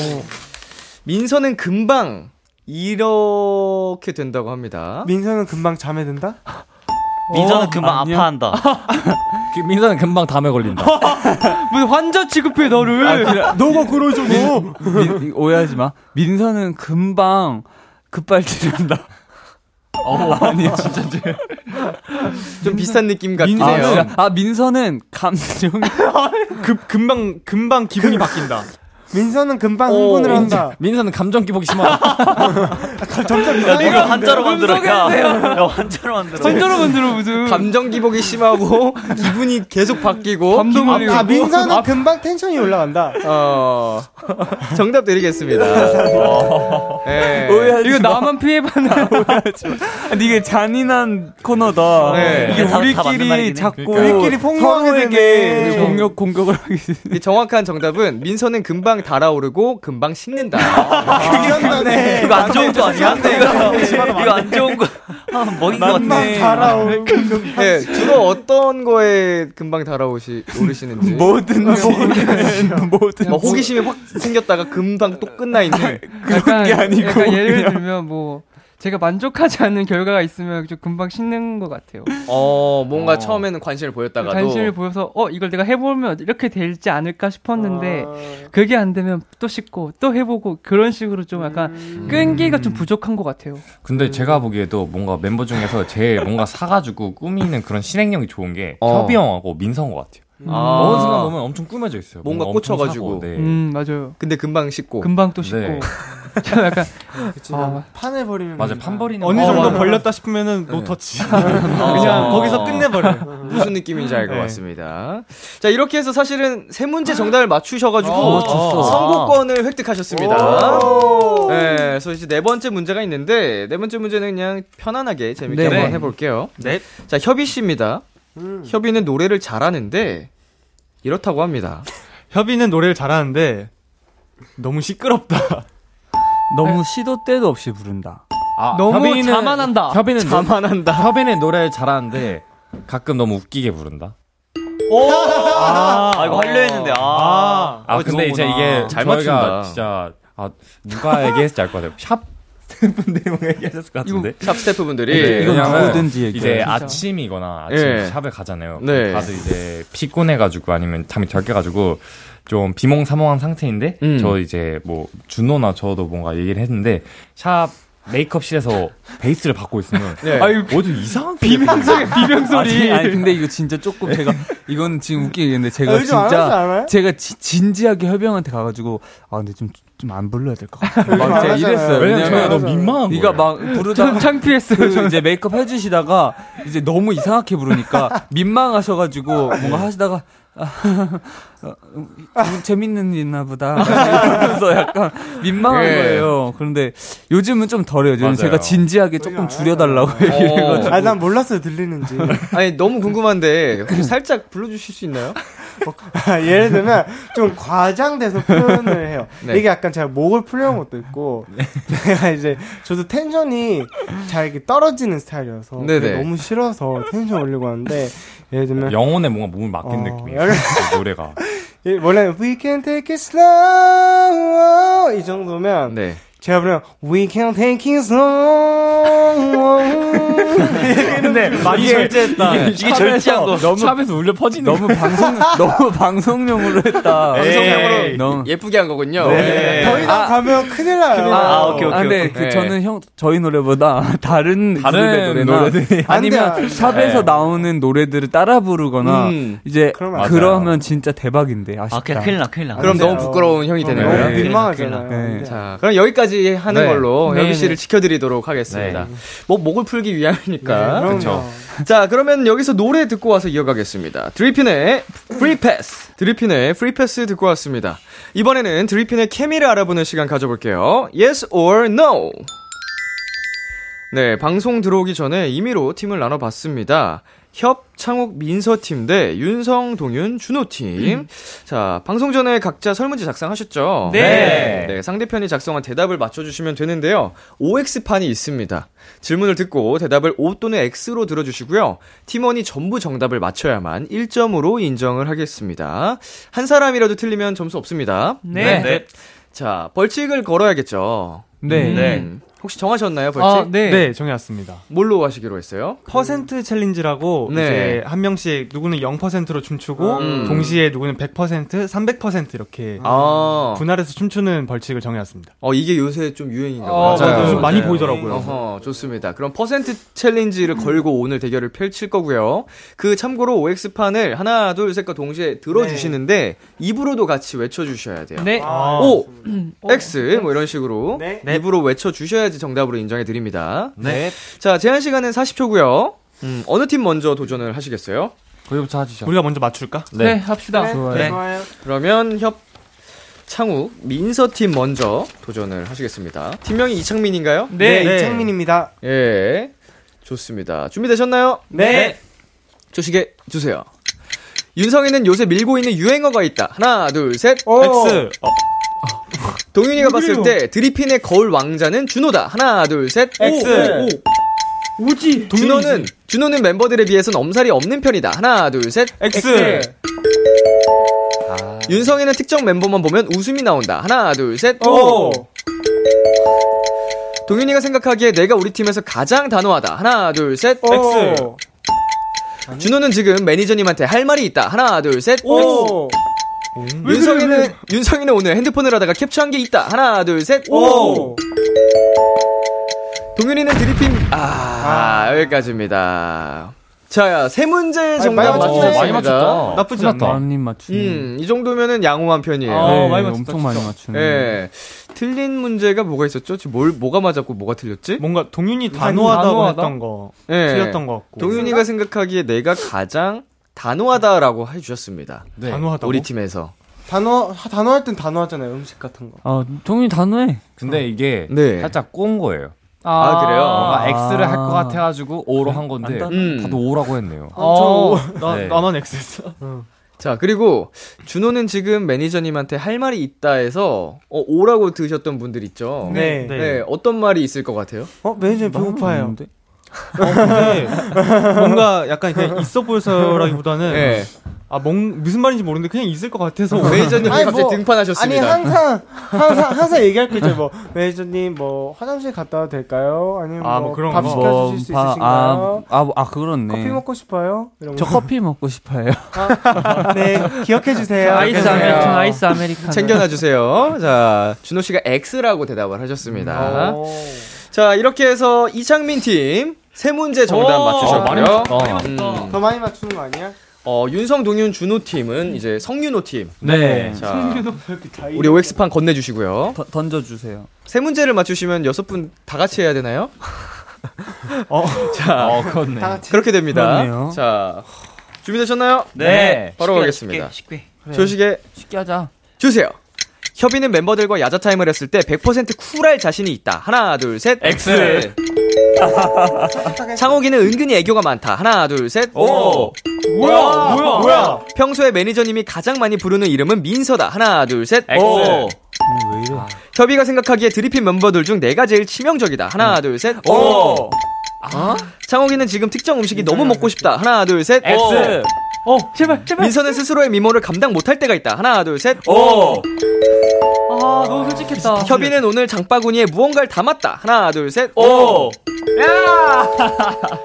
민서는 금방 이렇게 된다고 합니다. 민서는 금방 잠에 든다? 민서는 어, 금방 아니야? 아파한다. 그 민서는 금방 담에 걸린다. 무슨 환자 취급해 너를. 너가 그러죠, 너. 민- 오해하지 마. 민서는 금방 급발진한다. 어 아니야 진짜 좀 비슷한 느낌 민서는 같네요. 아 민서는 감정이 급, 금방, 금방 기분이 바뀐다. 민서는 금방 오, 흥분을 한다. 민서는 감정 기복이 심하다. 점점 야, 이상해. 이거 한자로 만들어. 야, 야, 한자로 만들어. 혼자로 만들어 무슨. 감정 기복이 심하고 기분이 계속 바뀌고 감동을 기분- 아, 민서는 금방 텐션이 올라간다. 어 정답 드리겠습니다. 네. 이거 나만 피해받는. 근데 이게 잔인한 코너다. 네. 이게 다- 다 우리끼리 해. 자꾸 우리끼리 폭로하게. 공격 공격을. 이 정확한 정답은 민서는 금방 달아오르고 금방 식는다. 이겼네. 이거 안 좋은 거 아니야? 이거, 이거 안 좋은 거. 아, 먹인 거 금방 같네. 달아오르고. 네, 주로 어떤 거에 금방 달아오시 오르시는지. 뭐든지 뭐든 뭐 호기심이 확 생겼다가 금방 또 끝나 있는. 약간, 게 아니고 예를. 들면 뭐 제가 만족하지 않는 결과가 있으면 좀 금방 식는 것 같아요. 어 뭔가 처음에는 관심을 보였다가도 관심을 보여서 어 이걸 내가 해보면 이렇게 될지 않을까 싶었는데 아. 그게 안 되면 또 씻고 또 해보고 그런 식으로 좀 약간 음. 끈기가 좀 부족한 것 같아요. 근데 제가 보기에도 뭔가 멤버 중에서 제일 뭔가 사가지고 꾸미는 그런 실행력이 좋은 게 어. 협이 형하고 민서인 것 같아요. 아. 어느 순간 보면 엄청 꾸며져 있어요. 뭔가 엄청 꽂혀가지고. 사고, 네. 음 맞아요. 근데 금방 씻고. 금방 또 씻고 네. 저 약간 그치, 아. 판을 버리는. 맞아요. 거니까. 판 버리는 어느 거. 정도 맞아. 벌렸다 싶으면은 노터치. 어. 그냥 거기서 끝내버려. 무슨 느낌인지 알것 네. 같습니다. 자 이렇게 해서 사실은 세 문제 정답을 맞추셔가지고 어, 좋았어. 선곡권을 획득하셨습니다. 오. 네, 그래서 이제 네 번째 문제가 있는데 네 번째 문제는 그냥 편안하게 재밌게 네. 한번 해볼게요. 네. 자 협이 씨입니다. 음. 협이는 노래를 잘하는데 이렇다고 합니다. 협이는 노래를 잘하는데 너무 시끄럽다. 너무 시도 때도 없이 부른다. 아, 너무 협의는- 자만한다. 협의는 노- 자만한다. 협의는 노래 잘하는데 가끔 너무 웃기게 부른다. 아, 이거 하려 했는데, 아. 아. 아 어, 근데 이제. 이게 잘 맞춘다. 진짜 아 누가 얘기했을지 알 것 같아요. 샵 분들이 뭔가 얘기하셨을 것 같은데. 샵 스태프분들이 네, 이건 누구든지 얘기해. 이제 진짜. 아침이거나 아침 예. 샵에 가잖아요. 네. 다들 이제 피곤해가지고 아니면 잠이 덜 깨가지고 좀 비몽사몽한 상태인데 음. 저 이제 뭐 준호나 저도 뭔가 얘기를 했는데 샵 메이크업실에서 베이스를 받고 있으면 네. 아유 어디 이상한 비명 소리 비명 소리. 아니, 아니 근데 이거 진짜 조금 제가 이건 지금 웃기겠는데 제가 아, 진짜? 제가 지- 진지하게 협영한테 가가지고 아 근데 좀 좀 안 불러야 될 것 같아. 요즘 막 제가. 이랬어요. 왜냐면 너무 민망한 거예요. 네가 막 부르다 창피했어요. 그 이제 메이크업 해주시다가 이제 너무 이상하게 부르니까 민망하셔가지고 뭔가 하시다가 어, 음, 재밌는 일이나 보다. 이러면서 약간 민망한 예. 거예요. 그런데 요즘은 좀 덜해요. 요즘. 제가 진지하게 조금 줄여달라고 얘기를 어. 해가지고. 아, 난 몰랐어요, 들리는지. 아니 너무 궁금한데 혹시 살짝 불러주실 수 있나요? 아, 예를 들면, 좀 과장돼서 표현을 해요. 네. 이게 약간 제가 목을 풀려는 것도 있고, 제가 이제, 저도 텐션이 잘 이렇게 떨어지는 스타일이어서, 그게 네네. 너무 싫어서 텐션 올리고 하는데, 예를 들면, 영혼에 뭔가 몸을 맡긴 어, 느낌이에요. 노래가. 예, 원래 We can take it slow 이 정도면 네. 제가 부르면 We can take it slow 근데 많이 절제했다. 이게 절제한 거. 너무 샵에서 울려 퍼지는 너무 방송 너무 방송용으로 했다. 방송용으로 너무 예쁘게 한 거군요. 네. 더 이상 가면 큰일 나요 아, 오케이, 오케이. 아, 근데 오케이. 그 네. 저는 형 저희 노래보다 다른 다른 노래들이 아니면. 샵에서 네. 나오는 노래들을 따라 부르거나 음. 이제 그러면 진짜 대박인데 아쉽다. 아, 큰일 나, 큰일 나. 그럼. 너무 부끄러운 형이 너무. 네. 민망하잖아요 네. 자, 그럼 여기까지 하는 네. 걸로 네, 혁이 씨를 네. 지켜드리도록 하겠습니다. 네. 뭐 목을 풀기 위함이니까. 그렇죠 자, 그러면 여기서 노래 듣고 와서 이어가겠습니다. 드리핀의 프리 패스. 드리핀의 프리 패스 듣고 왔습니다. 이번에는 드리핀의 케미를 알아보는 시간 가져볼게요. Yes or No. 네, 방송 들어오기 전에 임의로 팀을 나눠봤습니다. 협, 창욱, 민서 팀 대 윤성, 동윤, 준호 팀. 자, 방송 전에 각자 설문지 작성하셨죠? 네. 네, 상대편이 작성한 대답을 맞춰주시면 되는데요. OX판이 있습니다. 질문을 듣고 대답을 O 또는 X로 들어주시고요. 팀원이 전부 정답을 맞춰야만 1점으로 인정을 하겠습니다. 한 사람이라도 틀리면 점수 없습니다. 네. 네. 자, 벌칙을 걸어야겠죠. 네. 음, 혹시 정하셨나요, 벌칙? 아, 네. 네, 정해왔습니다. 뭘로 하시기로 했어요? 퍼센트 챌린지라고 네. 이제 한 명씩 누구는 0%로 춤추고 음. 동시에 누구는 100%, 300% 이렇게 아, 분할해서 춤추는 벌칙을 정해왔습니다. 어, 이게 요새 좀 유행인가 어, 봐요. 맞아요. 요즘 많이 맞아요. 보이더라고요. 어허, 좋습니다. 그럼 퍼센트 챌린지를 걸고 오늘 대결을 펼칠 거고요. 그 참고로 OX판을 하나, 둘, 셋과 동시에 들어주시는데 입으로도 같이 외쳐주셔야 돼요. 네. 아, O, X, 뭐 이런 식으로 네. 입으로 외쳐주셔야 지 정답으로 인정해 드립니다. 네. 자, 제한 시간은 40초고요. 음, 어느 팀 먼저 도전을 하시겠어요? 거기부터 하시죠. 우리가 먼저 맞출까? 네, 합시다. 네, 좋아요. 네. 좋아요 그러면 협, 창욱, 민서 팀 먼저 도전을 하시겠습니다. 팀명이 이창민인가요? 네, 네. 이창민입니다 예. 좋습니다. 준비되셨나요? 네. 조식에 주세요. 윤성이는 요새 밀고 있는 유행어가 있다. 하나, 둘, 셋. 오. X. 어, 동윤이가 봤을 때 드리핀의 거울 왕자는 준호다. 하나, 둘, 셋. X. 오지. 준호는 준호는 멤버들에 비해서는 엄살이 없는 편이다. 하나, 둘, 셋. X. 윤성이는 특정 멤버만 보면 웃음이 나온다. 하나, 둘, 셋. 오. 동윤이가 생각하기에 내가 우리 팀에서 가장 단호하다. 하나, 둘, 셋. X. 준호는 지금 매니저님한테 할 말이 있다. 하나, 둘, 셋. 오. 윤성이는 윤성이는 오늘 핸드폰을 하다가 캡처한 게 있다. 하나, 둘, 셋. 오. 동윤이는 드리핀 아, 여기까지입니다. 자, 세 문제 정답 많이. 맞추셨습니다. 많이 맞췄다. 나쁘지 않다. 많이 맞추네. 음, 이 정도면은 양호한 편이에요. 아, 네, 많이 맞췄다, 엄청 많이 진짜. 맞추네. 예. 틀린 문제가 뭐가 있었죠? 지금 뭘 뭐가 맞았고 뭐가 틀렸지? 뭔가 동윤이 단호하다고 단호하다? 했던 거 예. 틀렸던 것 같고. 동윤이가 생각하기에 내가 가장 단호하다라고 해주셨습니다. 네. 단호하다고. 우리 팀에서. 단어 하- 단어할 땐 단어하잖아요 음식 같은 거 아, 동윤이 단호해. 근데 이게 네. 살짝 꼰 거예요. 아, 그래요? 뭔가 아. X를 할 것 같아가지고 O로 한 건데 안 음. 다들 O라고 했네요. 어, 나, 네. 나만 X 했어. 자, 그리고 준호는 지금 매니저님한테 할 말이 있다 해서 어, 오라고 드셨던 분들 있죠? 네. 네. 어떤 말이 있을 것 같아요? 어 매니저님 배고파요 없는데? 근데 뭔가 약간 그냥 있어 보여서라기보다는 네. 아, 뭔 무슨 말인지 모르는데 그냥 있을 것 같아서 매니저님이 아니, 갑자기 뭐, 등판하셨습니다. 아니 항상 항상 항상 얘기할 거 있죠. 뭐 매니저님 뭐 화장실 갔다 와도 될까요? 아니면 아, 뭐뭐 그런 밥 거. 시켜 주실 수 바- 있으신가요? 아, 아, 아, 그렇네. 커피 먹고 싶어요? 이런 저 거. 커피 먹고 싶어요. 아, 네 기억해 주세요. 아이스 아메리카노, 아이스 아메리카노. 챙겨놔 주세요. 자, 준호 씨가 X라고 대답을 하셨습니다. 오. 자, 이렇게 해서 이창민 팀 세 문제 정답 오, 맞추셨고요. 많이 맞췄다. 음, 더 많이 맞추는 거 아니야? 어, 윤성, 동윤, 준호 팀은 이제 성윤호 팀. 네. 자, 우리 OX판 건네주시고요. 더- 던져주세요. 세 문제를 맞추시면 여섯 분 다 같이 해야 되나요? 어. 자, 어, 그렇네. 다 같이 그렇게 됩니다. 그렇네요. 자, 준비되셨나요? 네. 바로 쉽게, 가겠습니다. 쉽게, 쉽게. 조식에 쉽게 하자. 주세요. 협이는 멤버들과 야자 타임을 했을 때 100% 쿨할 자신이 있다. 하나, 둘, 셋. X. 창욱이는 은근히 애교가 많다. 하나, 둘, 셋. 오. 뭐야? 뭐야? 뭐야? 평소에 매니저님이 가장 많이 부르는 이름은 민서다. 하나, 둘, 셋. 오. 왜 이래? 협의가 생각하기에 드리핀 멤버들 중 내가 제일 치명적이다. 하나, 둘, 셋. 오. 어? 창욱이는 지금 특정 음식이 너무 먹고 싶다. 하나, 둘, 셋. X. 어, 제발, 제발. 민서는 스스로의 미모를 감당 못할 때가 있다. 하나, 둘, 셋. 오. 아, 너무 솔직했다. 협의는 오늘 장바구니에 무언가를 담았다. 하나, 둘, 셋. 오.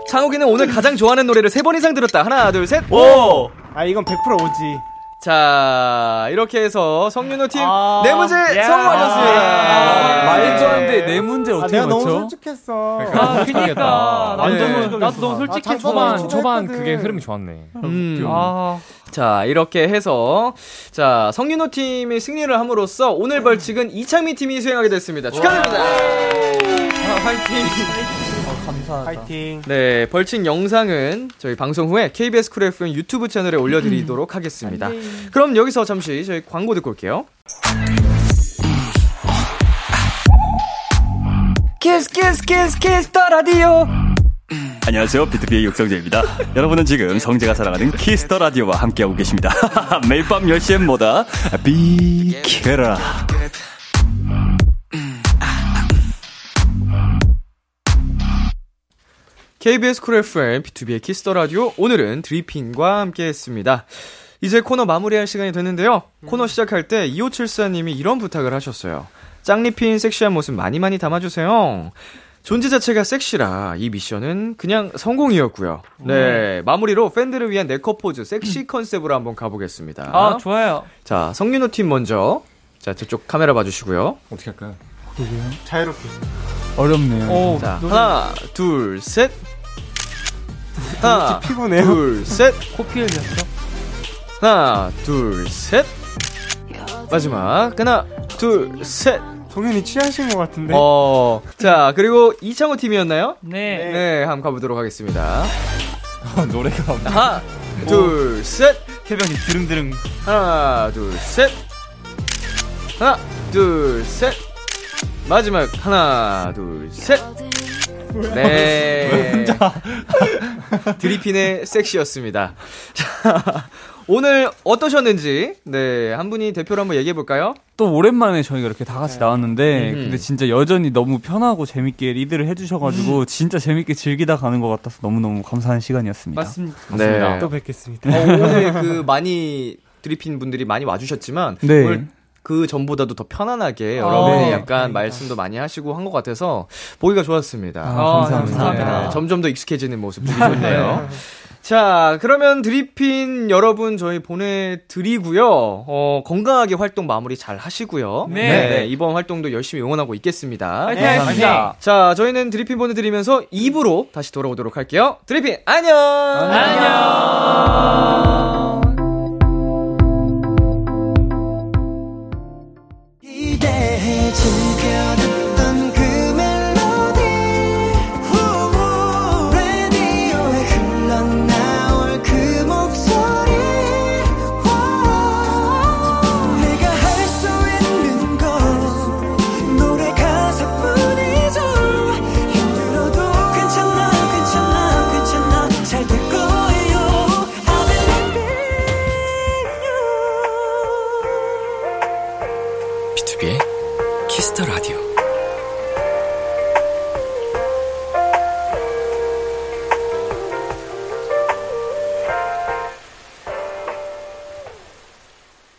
창욱이는 오늘 가장 좋아하는 노래를 세 번 이상 들었다. 하나, 둘, 셋. 오. 아 이건 100% 오지. 자, 이렇게 해서 성윤호 팀 아, 네 문제 성공하셨습니다. 아, 많이 좋아하는데 네 문제 아 어떻게 내가 너무? 솔직했어. 아, 그니까. 나도, 네. 너무, 나도 너무 아. 장- 초반 초반. 그게 흐름이 좋았네. 음. 아, 자, 이렇게 해서 자, 성윤호 팀이 승리를 함으로써 오늘 벌칙은 협창민 팀이 수행하게 됐습니다. 축하드립니다. 감사하다. 파이팅. 네, 벌칙 영상은 저희 방송 후에 KBS 쿨 FM 유튜브 채널에 올려드리도록 하겠습니다. 그럼 여기서 잠시 저희 광고 듣고 올게요. Kiss Kiss Kiss Kiss the Radio 안녕하세요 비투비의 육성재입니다 여러분은 지금 성재가 사랑하는 키스 더 라디오와 함께하고 계십니다 매일 밤 10시엔 뭐다 비키라 KBS 쿨 FM, 비투비의 키스 더 라디오. 오늘은 드리핀과 함께 했습니다. 이제 코너 마무리할 시간이 됐는데요. 코너 시작할 때 2574님이 이런 부탁을 하셨어요. 짱리핀 섹시한 모습 많이 많이 담아주세요. 존재 자체가 섹시라 이 미션은 그냥 성공이었고요. 네, 마무리로 팬들을 위한 네컷 포즈 섹시 컨셉으로 한번 가보겠습니다. 아, 좋아요. 자, 성윤호 팀 먼저. 자, 저쪽 카메라 봐주시고요. 어떻게 할까요? 자유롭게. 어렵네요. 오, 자, 하나, 둘, 셋. 하나, 피곤해요. 둘, 셋. 코피 흘렸어. 하나, 둘, 셋. 마지막. 하나, 둘, 셋. 동현이 취하신 것 같은데. 어, 자, 그리고 이창호 팀이었나요? 네. 네, 한번 가보도록 하겠습니다. 노래가 하나, 둘, 셋. 해병이 드릉드릉. 하나, 둘, 셋. 하나, 둘, 셋. 마지막. 하나, 둘, 셋. 네. 드리핀의 섹시였습니다. 자, 오늘 어떠셨는지, 네, 한 분이 대표로 한번 얘기해 볼까요? 또 오랜만에 저희가 이렇게 다 같이 나왔는데 음. 근데 진짜 여전히 너무 편하고 재밌게 리드를 해주셔가지고 진짜 재밌게 즐기다 가는 것 같아서 너무너무 감사한 시간이었습니다. 맞습니다. 네. 또 뵙겠습니다. 어, 오늘 그 많이 드리핀 분들이 많이 와주셨지만 네. 오늘 그 전보다도 더 편안하게 여러분이 네. 약간 말씀도 많이 하시고 한 것 같아서 보기가 좋았습니다. 아, 감사합니다. 감사합니다. 네, 점점 더 익숙해지는 모습 보기 좋네요. 자, 그러면 드리핀 여러분 저희 보내드리고요. 어, 건강하게 활동 마무리 잘 하시고요. 네. 이번 활동도 열심히 응원하고 있겠습니다. 화이팅 하겠습니다. 자, 저희는 드리핀 보내드리면서 2부로 다시 돌아오도록 할게요. 드리핀, 안녕! 안녕.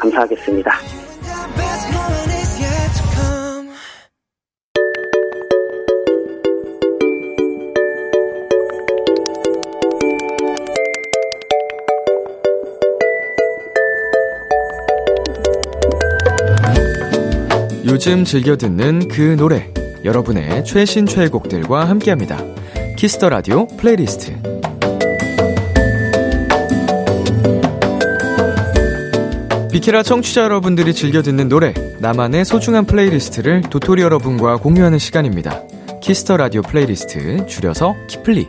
감사하겠습니다. 요즘 즐겨 듣는 그 노래 여러분의 최신 최애곡들과 함께합니다. Kiss the Radio playlist 비키라 청취자 여러분들이 즐겨 듣는 노래, 나만의 소중한 플레이리스트를 도토리 여러분과 공유하는 시간입니다. Kiss the Radio playlist, 줄여서 키플리.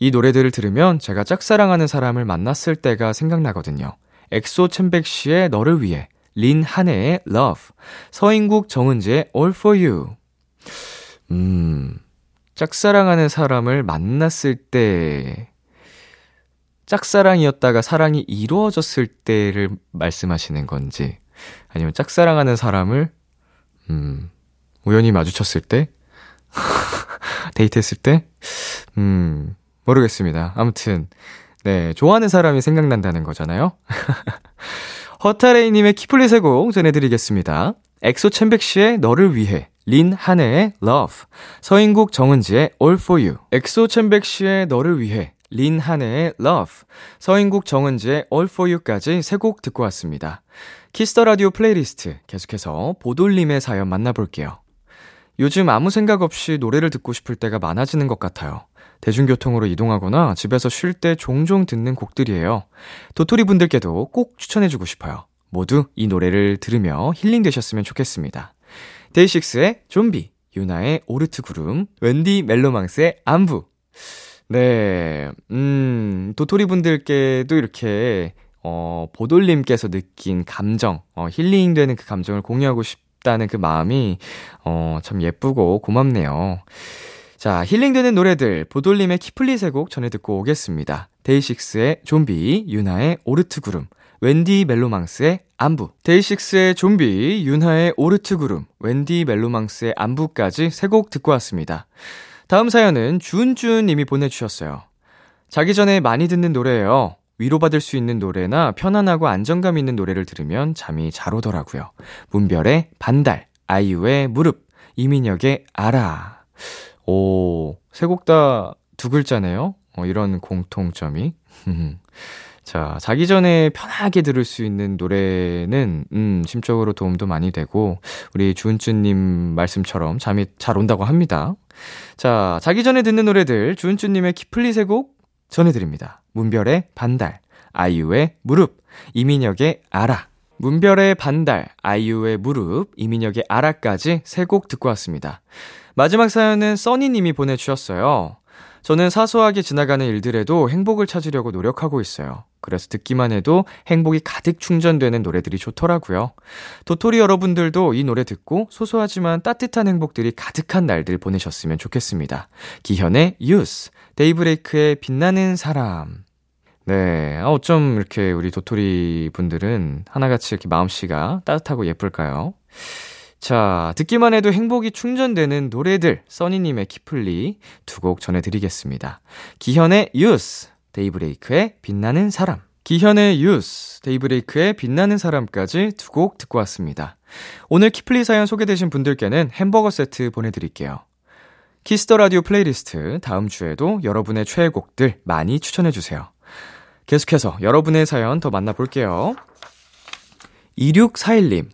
이 노래들을 들으면 제가 짝사랑하는 사람을 만났을 때가 생각나거든요. 엑소 첸백시의 너를 위해, 린 한해의 Love, 서인국 정은지의 All for You. 음, 짝사랑하는 사람을 만났을 때, 짝사랑이었다가 사랑이 이루어졌을 때를 말씀하시는 건지, 아니면 짝사랑하는 사람을, 음, 우연히 마주쳤을 때? 데이트했을 때? 음, 모르겠습니다. 아무튼, 네, 좋아하는 사람이 생각난다는 거잖아요? 허타레이님의 키플리 세곡 전해드리겠습니다. 엑소 첸백시의 너를 위해, 린 한해의 Love, 서인국 정은지의 All for You, 엑소 첸백시의 너를 위해, 린 한해의 Love, 서인국 정은지의 All for You까지 세 곡 듣고 왔습니다. Kiss the Radio playlist 계속해서 보돌님의 사연 만나볼게요. 요즘 아무 생각 없이 노래를 듣고 싶을 때가 많아지는 것 같아요. 대중교통으로 이동하거나 집에서 쉴 때 종종 듣는 곡들이에요. 도토리 분들께도 꼭 추천해주고 싶어요. 모두 이 노래를 들으며 힐링 되셨으면 좋겠습니다. 데이식스의 좀비, 윤하의 오르트 구름, 웬디 멜로망스의 안부. 네, 음, 도토리 분들께도 이렇게, 어, 보돌님께서 느낀 감정, 어, 힐링 되는 그 감정을 공유하고 싶다는 그 마음이, 어, 참 예쁘고 고맙네요. 자, 힐링되는 노래들, 보돌님의 키플리 세곡 전해 듣고 오겠습니다. 데이식스의 좀비, 윤하의 오르트 구름, 웬디 멜로망스의 안부, 데이식스의 좀비, 윤하의 오르트 구름, 웬디 멜로망스의 안부까지 세 곡 듣고 왔습니다. 다음 사연은 준준 님이 보내주셨어요. 자기 전에 많이 듣는 노래예요. 위로받을 수 있는 노래나 편안하고 안정감 있는 노래를 들으면 잠이 잘 오더라고요. 문별의 반달, 아이유의 무릎, 이민혁의 알아. 오, 세 곡 다 두 글자네요? 어, 이런 공통점이. 자, 자기 전에 편하게 들을 수 있는 노래는, 음, 심적으로 도움도 많이 되고, 우리 주은쭈님 말씀처럼 잠이 잘 온다고 합니다. 자, 자기 전에 듣는 노래들, 주은쭈님의 키플리 세곡 전해드립니다. 문별의 반달, 아이유의 무릎, 이민혁의 알아. 문별의 반달, 아이유의 무릎, 이민혁의 알아까지 세 곡 듣고 왔습니다. 마지막 사연은 써니님이 보내주셨어요. 저는 사소하게 지나가는 일들에도 행복을 찾으려고 노력하고 있어요. 그래서 듣기만 해도 행복이 가득 충전되는 노래들이 좋더라고요. 도토리 여러분들도 이 노래 듣고 소소하지만 따뜻한 행복들이 가득한 날들 보내셨으면 좋겠습니다. 기현의 유스, 데이브레이크의 빛나는 사람. 네, 아, 어쩜 이렇게 우리 도토리 분들은 하나같이 이렇게 마음씨가 따뜻하고 예쁠까요? 자, 듣기만 해도 행복이 충전되는 노래들, 써니님의 키플리 두 곡 전해드리겠습니다. 기현의 유스, 데이브레이크의 빛나는 사람. 기현의 유스, 데이브레이크의 빛나는 사람까지 두 곡 듣고 왔습니다. 오늘 키플리 사연 소개되신 분들께는 햄버거 세트 보내드릴게요. Kiss the Radio playlist 다음 주에도 여러분의 최애곡들 많이 추천해주세요. 계속해서 여러분의 사연 더 만나볼게요. 2641님,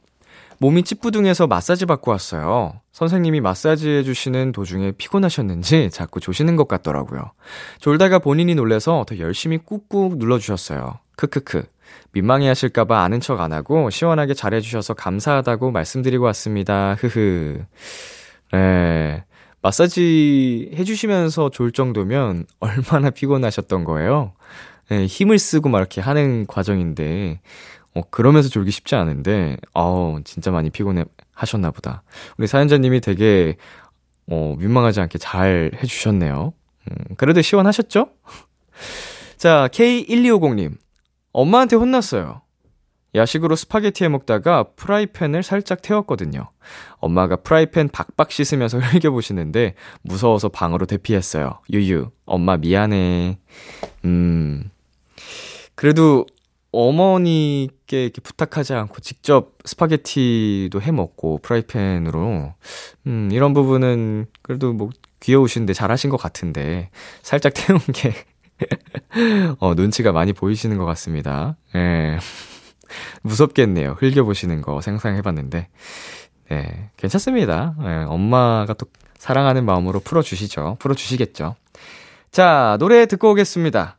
몸이 찌뿌둥해서 마사지 받고 왔어요. 선생님이 마사지 해주시는 도중에 피곤하셨는지 자꾸 조시는 것 같더라고요. 졸다가 본인이 놀래서 더 열심히 꾹꾹 눌러주셨어요. 크크크. 민망해 하실까봐 아는 척 안 하고 시원하게 잘해주셔서 감사하다고 말씀드리고 왔습니다. 흐흐. 네. 마사지 해주시면서 졸 정도면 얼마나 피곤하셨던 거예요? 네, 힘을 쓰고 막 이렇게 하는 과정인데, 어, 그러면서 졸기 쉽지 않은데, 아우, 진짜 많이 피곤해 하셨나 보다. 우리 사연자님이 되게, 어, 민망하지 않게 잘 해주셨네요. 음, 그래도 시원하셨죠? 자, K1250님. 엄마한테 혼났어요. 야식으로 스파게티 해 먹다가 프라이팬을 살짝 태웠거든요. 엄마가 프라이팬 박박 씻으면서 흘겨보시는데 무서워서 방으로 대피했어요. 유유, 엄마 미안해. 음. 그래도 어머니께 이렇게 부탁하지 않고 직접 스파게티도 해 먹고 프라이팬으로 음, 이런 부분은 그래도 뭐 귀여우신데 잘하신 것 같은데 살짝 태운 게 어, 눈치가 많이 보이시는 것 같습니다. 예. 무섭겠네요. 흘겨보시는 거 상상해봤는데. 네, 괜찮습니다. 예, 엄마가 또 사랑하는 마음으로 풀어주시죠. 풀어주시겠죠. 자, 노래 듣고 오겠습니다.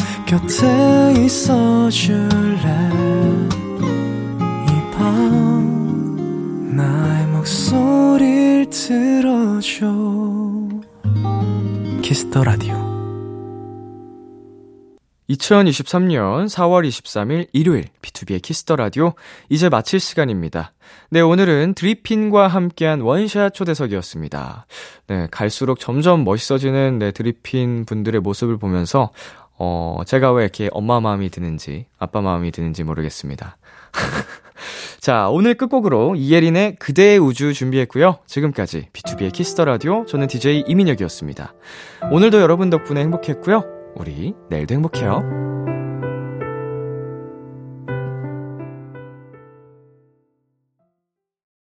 곁에 있어 줄래 이 밤 나의 목소리를 들어줘 Kiss the Radio 2023년 4월 23일 일요일 B2B의 키스터 라디오 이제 마칠 시간입니다. 네, 오늘은 드리핀과 함께한 원샷 초대석이었습니다. 네, 갈수록 점점 멋있어지는 네, 드리핀 분들의 모습을 보면서 어, 제가 왜 이렇게 엄마 마음이 드는지 아빠 마음이 드는지 모르겠습니다. 자, 오늘 끝곡으로 이예린의 그대의 우주 준비했고요. 지금까지 B2B의 키스터 라디오 저는 DJ 이민혁이었습니다. 오늘도 여러분 덕분에 행복했고요. 우리 내일도 행복해요.